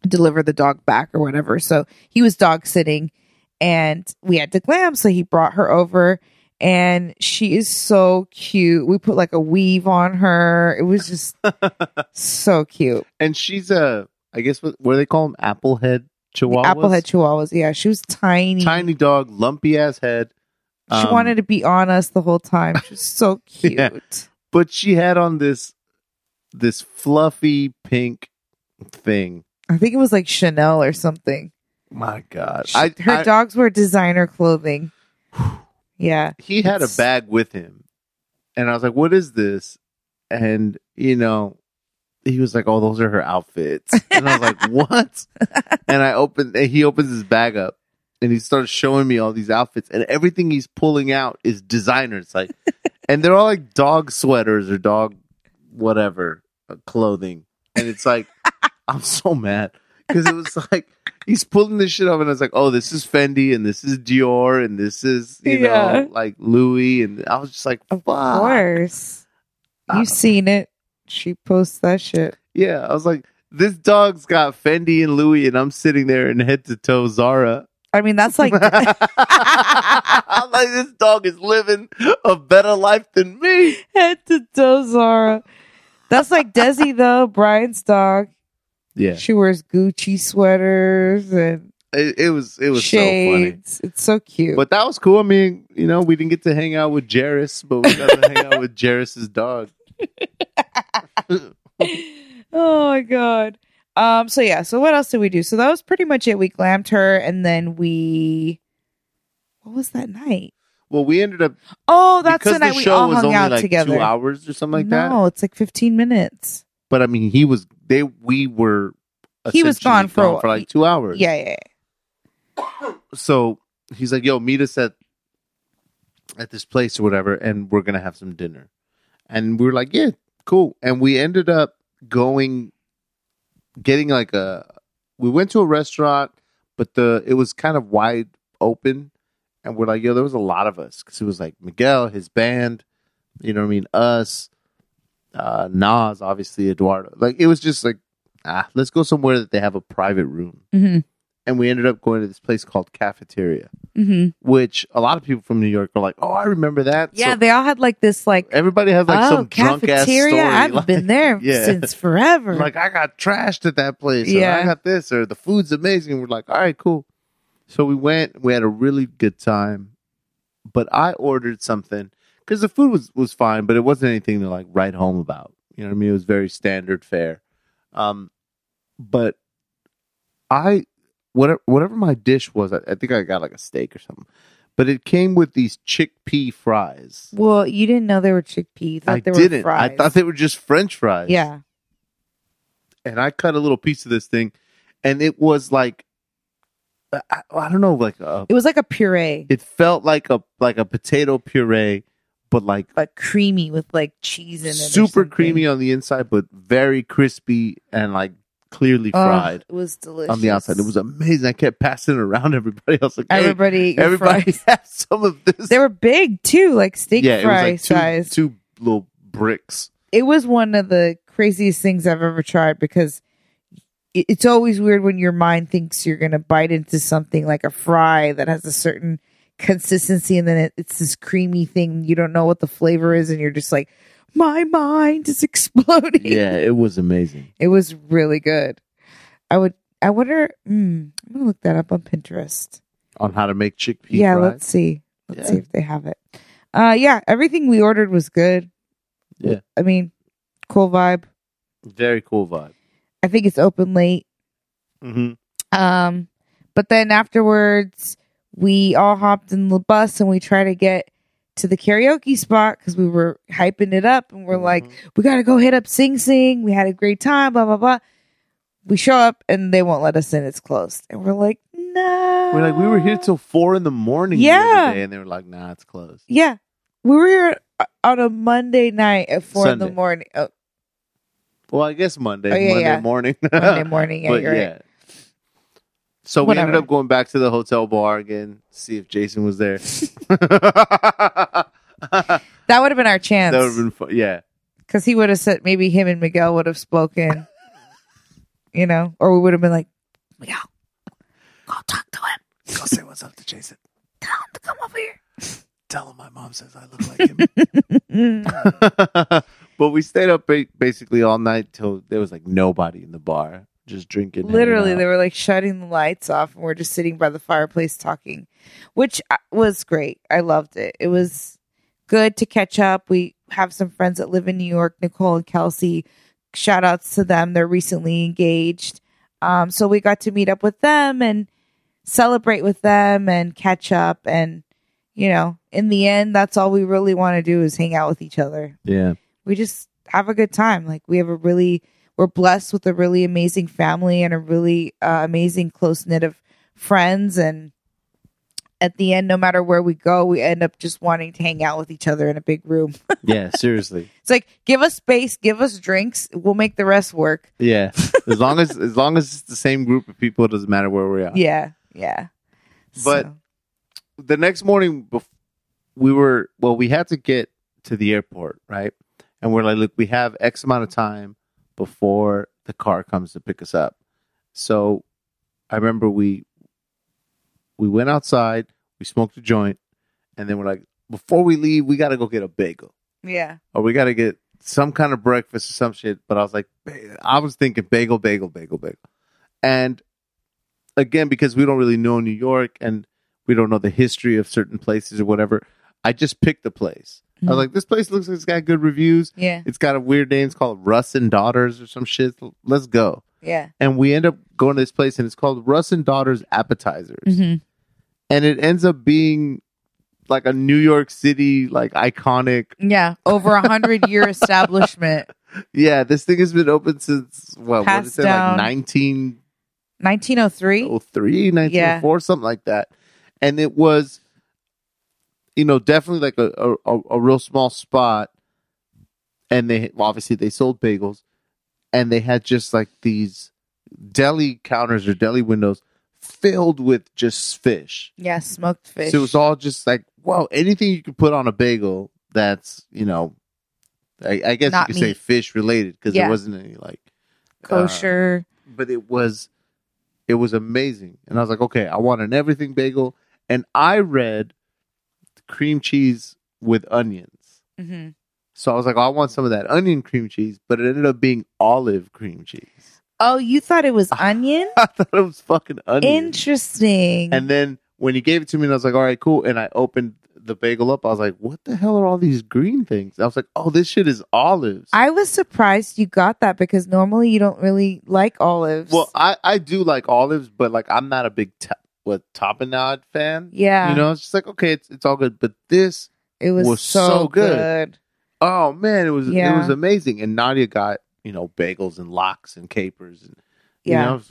deliver the dog back or whatever. So he was dog sitting and we had to glam so he brought her over and she is so cute. We put like a weave on her. It was just so cute. And she's a, I guess what, what do they call them? Applehead Chihuahua. Applehead chihuahuas. Yeah, she was tiny. Tiny dog, lumpy ass head. She Um, wanted to be on us the whole time. She was so cute. Yeah. but she had on this this fluffy pink thing. I think it was like Chanel or something. My God, She- I, her I- dogs wear designer clothing. Yeah. he had a It's- bag with him, and I was like, "What is this?" And you know, he was like, "Oh, those are her outfits," and I was like, "What?" and I opened, and he opens his bag up, and he starts showing me all these outfits, and everything he's pulling out is designer. It's like, and they're all like dog sweaters or dog whatever uh, clothing, and it's like, I'm so mad because it was like he's pulling this shit up, and I was like, "Oh, this is Fendi, and this is Dior, and this is you Yeah. know like Louis," and I was just like, Of "Fuck." course. You've seen it. She posts that shit. Yeah, I was like, this dog's got Fendi and Louis, and I'm sitting there in head to toe Zara. I mean, that's like I'm like, this dog is living a better life than me. head to toe Zara. That's like Desi though, Brian's dog. Yeah, She wears Gucci sweaters and it, it was it was so funny. It's so cute. But that was cool. I mean, you know, we didn't get to hang out with Jerris, but we got to hang out with Jerris's dog. oh my god. Um. So yeah. So what else did we do? So that was pretty much it. We glammed her, and then we. What was that night? Well, we ended up Oh, that's the night we show all was hung only out like together. two hours or something like that. no, it's like fifteen minutes. But I mean, he was they we were. He was gone for a for like two hours. Yeah, yeah. yeah. so he's like, "Yo, meet us at at this place or whatever, and we're gonna have some dinner." And we were like, "Yeah, cool." And we ended up going, getting like a. We went to a restaurant, but the it was kind of wide open, and we're like, "Yo, there was a lot of us because it was like Miguel, his band, you know what I mean, us, uh, Nas, obviously Eduardo. Like it was just like, ah, let's go somewhere that they have a private room." Mm-hmm. and we ended up going to this place called Cafeteria, Mm-hmm. which a lot of people from New York are like, "Oh, I remember that." Yeah, So they all had like this like everybody has like oh some drunk ass story. cafeteria. I've like, been there Yeah. since forever. like I got trashed at that place. Yeah. I got this, or the food's amazing. We're like, all right, cool. So we went. We had a really good time, but I ordered something because the food was was fine, but it wasn't anything to like write home about. You know what I mean? It was very standard fare. Um, but I whatever whatever my dish was, I, I think I got like a steak or something. But it came with these chickpea fries. well, you didn't know they were chickpea. You thought I they didn't. Were fries. I thought they were just French fries. Yeah. and I cut a little piece of this thing, and it was like I, I don't know, like a, It was like a puree, it felt like a like a potato puree, but like but creamy with like cheese in it. super creamy on the inside, but very crispy and like clearly Oh, fried it was delicious on the outside. It was amazing. I kept passing it around everybody. else. like, hey, everybody. ate everybody fries. has some of this. They were big too, like steak yeah, it was fry like two, size. two little bricks. it was one of the craziest things I've ever tried because it's always weird when your mind thinks you're going to bite into something like a fry that has a certain consistency and then it, it's this creamy thing. You don't know what the flavor is and you're just like, my mind is exploding. Yeah, it was amazing. It was really good. I would, I wonder, mm, I'm going to look that up on Pinterest. On how to make chickpea yeah, fries. let's see. Let's Yeah. see if they have it. Uh, yeah, everything we ordered was good. Yeah. I mean, cool vibe. Very cool vibe. I think it's open late. Mm-hmm. Um, but then afterwards, we all hopped in the bus and we tried to get to the karaoke spot because we were hyping it up and we're mm-hmm. like, we got to go hit up Sing Sing. We had a great time, blah, blah, blah. We show up and they won't let us in. It's closed. And we're like, no. We're like, we were here till four in the morning the Yeah. other day, and they were like, nah, it's closed. Yeah. We were here on a Monday night at four in the morning. Oh, Well, I guess Monday, Oh, yeah, Monday yeah. morning. Monday morning. Yeah, but you're yeah. right. So we ended up going back to the hotel bar again, see if Jason was there. that That would have been our chance. That would have been fun. Yeah. because he would have said maybe him and Miguel would have spoken, you know, or we would have been like, Miguel, go talk to him, Go say what's up to Jason. tell him to come over here. Tell him my mom says I look like him. but we stayed up basically all night till there was like nobody in the bar, just drinking. Literally, they were like shutting the lights off, and we're just sitting by the fireplace talking, which uh, was great. I loved it. It was good to catch up. We have some friends that live in New York, Nicole and Kelsey. Shout outs to them. They're recently engaged. Um, so we got to meet up with them and celebrate with them and catch up. And, you know, in the end, that's all we really want to do is hang out with each other. Yeah. We just have a good time. Like we have a really, we're blessed with a really amazing family and a really uh, amazing close knit of friends. And at the end, no matter where we go, we end up just wanting to hang out with each other in a big room. Yeah. Seriously. It's like give us space, give us drinks, we'll make the rest work. Yeah. As long as as long as it's the same group of people, it doesn't matter where we're at. Yeah, yeah. But- So, the next morning we were well we had to get to the airport right and we're like look we have x amount of time before the car comes to pick us up so i remember we we went outside we smoked a joint and then we're like before we leave we got to go get a bagel yeah, or we got to get some kind of breakfast or some shit. But I was like, I was thinking bagel, bagel, bagel, bagel. And again, because we don't really know New York and we don't know the history of certain places or whatever, I just picked the place. I was like, this place looks like it's got good reviews. yeah, It's got a weird name. It's called Russ and Daughters or some shit. Let's go. yeah. And we end up going to this place and it's called Russ and Daughters Appetizers. hmm And it ends up being like a New York City, like iconic Yeah, over a hundred year establishment, Yeah, this thing has been open since what? What is Passed it? Like 1903, 1903. 1904, something like that. And it was, you know, definitely like a a, a real small spot. And they well, obviously they sold bagels, and they had just like these deli counters or deli windows filled with just fish. Yeah, smoked fish. So it was all just like, wow, anything you could put on a bagel that's, you know, I, I guess Not you could say fish related because Yeah. there wasn't any like uh, kosher. but it was, it was amazing. And I was like, okay, I want an everything bagel. And I read cream cheese with onions. hmm So I was like, oh, I want some of that onion cream cheese, but it ended up being olive cream cheese. Oh, you thought it was onion? I thought it was fucking onion. Interesting. And then when he gave it to me, and I was like, all right, cool. And I opened the bagel up. I was like, what the hell are all these green things? I was like, oh, this shit is olives. I was surprised you got that because normally you don't really like olives. well, I, I do like olives, but like I'm not a big ta- what tapenade fan. yeah, You know, it's just like, okay, it's, it's all good. But this, it was, was so, so good. good. oh man, it was it was amazing. And Nadia got, you know, bagels and lox and capers. And, you Yeah, know,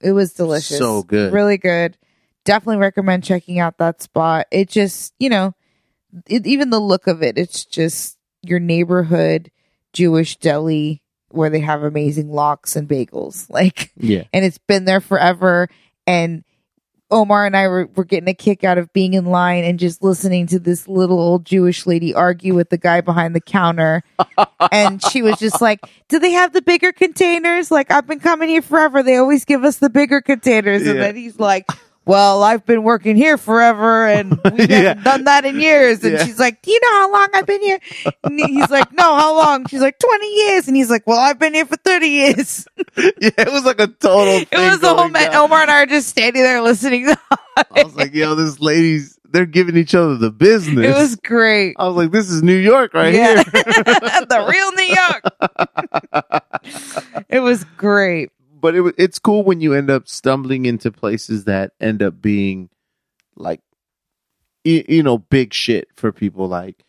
it was delicious. So good. really good. definitely recommend checking out that spot. It just, you know, it, even the look of it, it's just your neighborhood Jewish deli where they have amazing lox and bagels. Like, Yeah. and it's been there forever. And Omar and I were, were getting a kick out of being in line and just listening to this little old Jewish lady argue with the guy behind the counter. and she was just like, Do they have the bigger containers? Like, I've been coming here forever. They always give us the bigger containers. And Yeah. then he's like, well, I've been working here forever and we haven't done that in years. And Yeah. she's like, Do you know how long I've been here? And he's like, No, how long? She's like, 20 years. And he's like, Well, I've been here for 30 years. Yeah, it was like a total. It was the whole man. Omar and I are just standing there listening. To I was like, yo, this lady's they're giving each other the business. it was great. I was like, this is New York right Yeah. here. the real New York. it was great. But it, it's cool when you end up stumbling into places that end up being like you, you know big shit for people like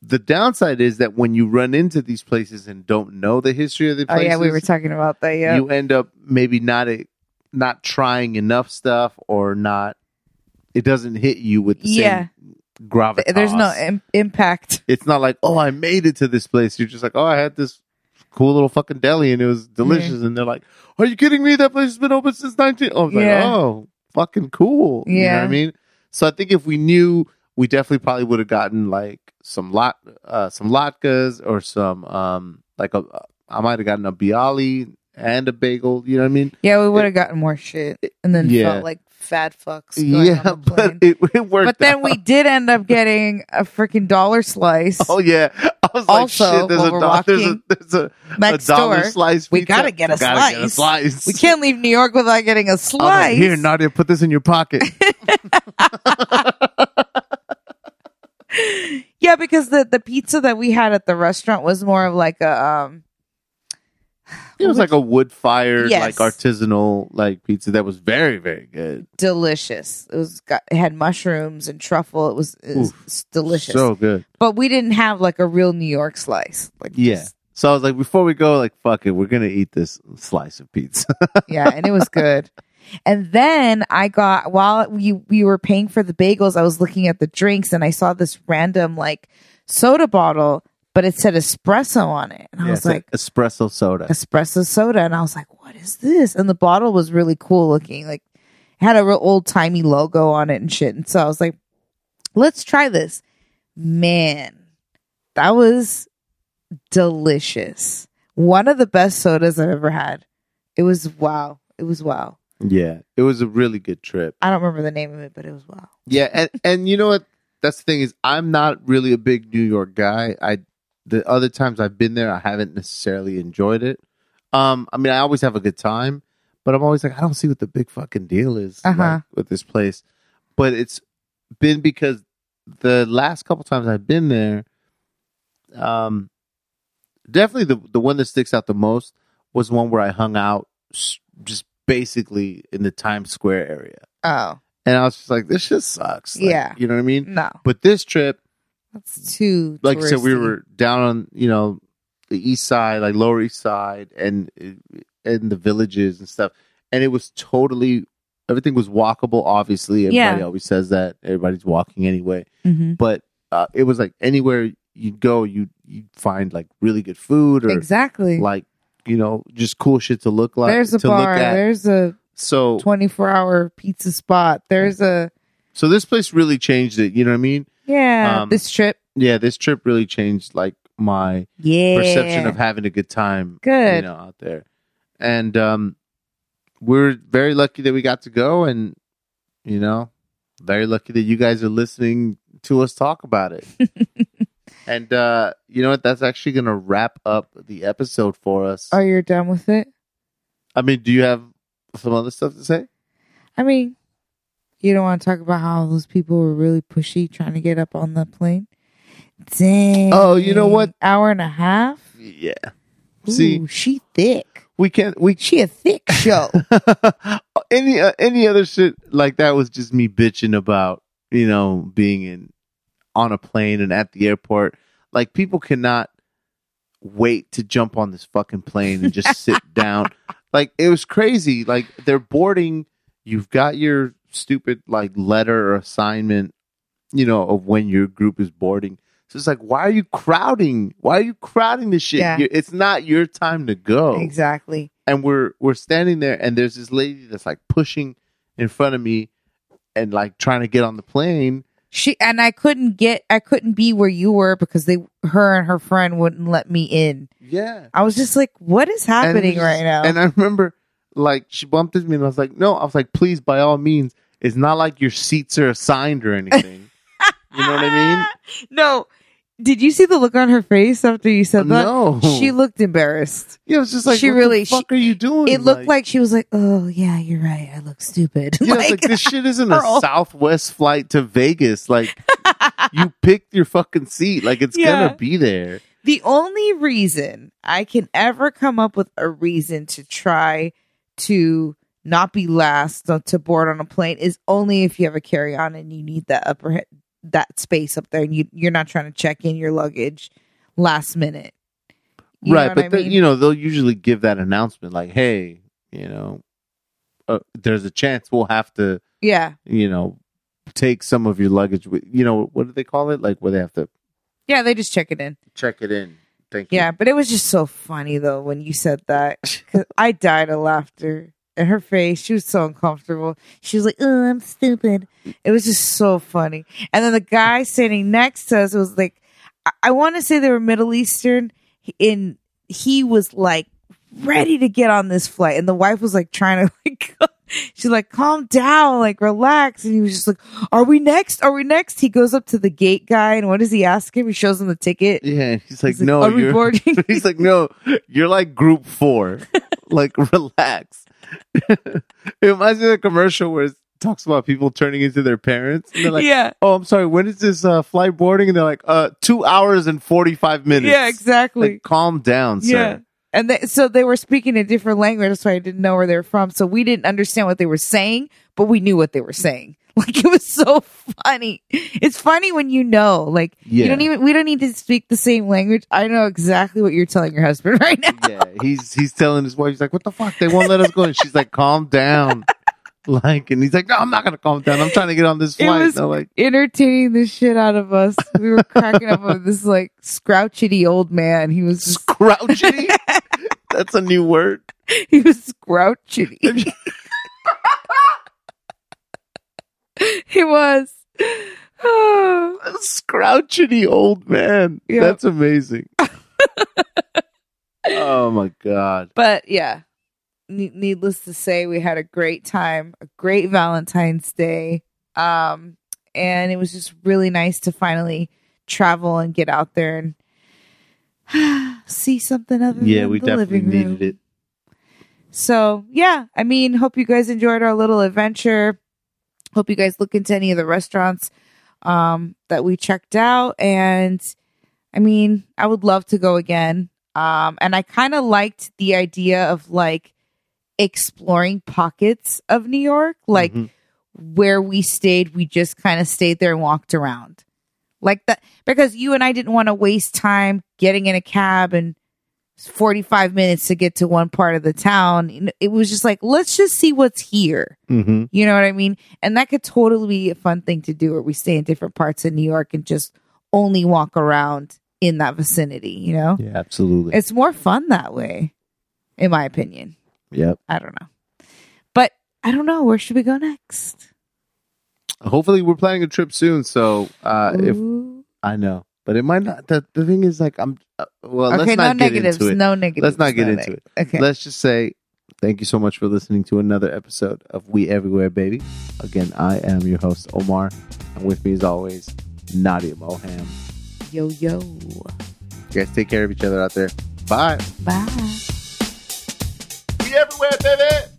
the downside is that when you run into these places and don't know the history of the places, Oh yeah, we were talking about that. Yeah. you end up maybe not a, not trying enough stuff or not it doesn't hit you with the Yeah. same gravitas There's no Im- impact. it's not like oh i made it to this place you're just like oh i had this cool little fucking deli and it was delicious and they're like are you kidding me that place has been open since 19 i was Yeah. like oh fucking cool you know what Yeah. i mean so i think if we knew we definitely probably would have gotten like some lot uh some latkes or some um like a i might have gotten a bialy and a bagel you know what i mean Yeah, we would have gotten more shit and then Yeah. felt like fat fucks. Going on yeah but it, it worked But then out. we did end up getting a freaking dollar slice oh yeah i was like Also, shit there's a, do- there's a there's a next a dollar door. slice We gotta get a Gotta get a slice. slice We can't leave New York without getting a slice. like, Here, Nadia, put this in your pocket. yeah, because the the pizza that we had at the restaurant was more of like a um it was like a wood fired, Yes. like artisanal, like pizza that was very, very good. delicious. It was got it had mushrooms and truffle. It was, it was Oof. delicious. So good. but we didn't have like a real New York slice. Like Yeah. just- So I was like, before we go, like, fuck it, we're gonna eat this slice of pizza. yeah, and it was good. And then I got while we we were paying for the bagels, I was looking at the drinks and I saw this random like soda bottle, but it said espresso on it. And I was like, espresso soda. espresso soda. And I was like, what is this? And the bottle was really cool looking. Like it had a real old timey logo on it and shit. And so I was like, let's try this. Man, that was delicious. One of the best sodas I've ever had. It was wow. It was wow. Yeah, it was a really good trip. I don't remember the name of it, but it was wow. Yeah, and and you know what? That's the thing is, I'm not really a big New York guy. I the other times I've been there, I haven't necessarily enjoyed it. Um, I mean, I always have a good time, but I'm always like, I don't see what the big fucking deal is Uh-huh. with this place. But it's been because the last couple times I've been there, um, definitely the the one that sticks out the most was one where I hung out just basically in the Times Square area. Oh And I was just like, this just sucks. Like, Yeah. You know what I mean? no, But this trip, that's too. like I said, we were down on, you know, the east side, like lower east side and and the villages and stuff. And it was totally everything was walkable, obviously. Everybody Yeah. always says that. Everybody's walking anyway. Mhm. But uh, it was like anywhere you'd go, you you'd find like really good food or exactly. like, you know, just cool shit to look like There's a to bar. look at. There's a so 24 hour pizza spot. There's a so this place really changed it, you know what I mean? Yeah. Um, this trip. yeah, this trip really changed like my Yeah. perception of having a good time. Good. you know, out there, and um, we're very lucky that we got to go, and you know, very lucky that you guys are listening to us talk about it. and uh, you know what? That's actually going to wrap up the episode for us. Are you're done with it? I mean, do you have some other stuff to say? I mean, you don't want to talk about how those people were really pushy trying to get up on the plane? Dang. Oh, you know what? Hour and a half? Yeah. Ooh, See, she thick. we can't. We She a thick show. any uh, any other shit like that was just me bitching about you know being in on a plane and at the airport. Like people cannot wait to jump on this fucking plane and just sit down. Like it was crazy. Like they're boarding. You've got your stupid like letter or assignment, you know, of when your group is boarding. So it's like, why are you crowding? Why are you crowding this shit? Yeah. It's not your time to go. Exactly. And we're we're standing there, and there's this lady that's like pushing in front of me, and like trying to get on the plane. She and I couldn't get I couldn't be where you were because they her and her friend wouldn't let me in. Yeah, I was just like, what is happening And- right now? And I remember, like, she bumped into me, and I was like, "No," I was like, "Please, by all means." It's not like your seats are assigned or anything. you know what I mean? no. Did you see the look on her face after you said that? No. She looked embarrassed. Yeah, it was just like, She what really- the fuck are you doing? It looked like she was like, "Oh yeah, you're right. I look stupid." yeah, Like, like this shit isn't girl. a Southwest flight to Vegas. Like, you picked your fucking seat. Like, it's Yeah. gonna be there. the only reason I can ever come up with a reason to try to not be last to board on a plane is only if you have a carry on and you need that upper that space up there and you you're not trying to check in your luggage last minute. You right, but mean? you know they'll usually give that announcement, like, "Hey, you know, uh, there's a chance we'll have to, yeah, you know, take some of your luggage. With, you know, what do they call it? Like, where they have to yeah, they just check it in. check it in. Thank you. Yeah, but it was just so funny though when you said that 'Cause I died of laughter. And her face, she was so uncomfortable. She was like, "Oh, I'm stupid." It was just so funny. And then the guy sitting next to us was like, I, I want to say they were Middle Eastern. In he was like ready to get on this flight, and the wife was like trying to like. She's like, calm down, like relax. And he was just like, Are we next? Are we next? He goes up to the gate guy, and what does he ask him? He shows him the ticket. Yeah, he's like, He's like, no, "Are we you're. boarding?" he's like, no, you're like group four. like, relax. it reminds me of a commercial where it talks about people turning into their parents. And they're like, yeah. oh, I'm sorry, when is this uh, flight boarding? And they're like, uh, two hours and 45 minutes. Yeah, exactly. Like, calm down, sir. yeah. And they, so they were speaking a different language. so I didn't know where they were from. So we didn't understand what they were saying, but we knew what they were saying. Like it was so funny. It's funny when you know, like Yeah. you don't even, we don't need to speak the same language. I know exactly what you're telling your husband right now. yeah, he's he's telling his wife, he's like, "What the fuck? They won't let us go." And she's like, "Calm down." Like, and he's like, "No, I'm not gonna calm down. I'm trying to get on this It flight." was- And like, Entertaining the shit out of us. We were cracking up with this like scrouchety old man. He was just, "Scrouchity." That's a new word. he was scrouchety. he was. Oh. Scrouchity old man. Yeah. That's amazing. oh my god. But yeah, needless to say, we had a great time, a great Valentine's Day. Um, and it was just really nice to finally travel and get out there and see something other Yeah, than we the definitely living room. needed it. So yeah, I mean, hope you guys enjoyed our little adventure. Hope you guys look into any of the restaurants um, that we checked out, and I mean, I would love to go again. Um, and I kind of liked the idea of like exploring pockets of New York, like Mhm. where we stayed. We just kind of stayed there and walked around, like that, because you and I didn't want to waste time getting in a cab and 45 minutes to get to one part of the town. It was just like, let's just see what's here. Mhm. You know what I mean? And that could totally be a fun thing to do where we stay in different parts of New York and just only walk around in that vicinity, you know? Yeah, absolutely. It's more fun that way, in my opinion. yep. I don't know. But I don't know. Where should we go next? Hopefully, we're planning a trip soon. So, uh, if I know, but it might not. The, the thing is, like, I'm. Uh, well, okay, let's no not get negatives. into it. No negatives. Let's not get no into neg- it. Okay. Let's just say thank you so much for listening to another episode of We Everywhere, baby. Again, I am your host, Omar, and with me, as always, Nadia Moham. yo, yo. You guys take care of each other out there. Bye. Bye. We Everywhere, baby.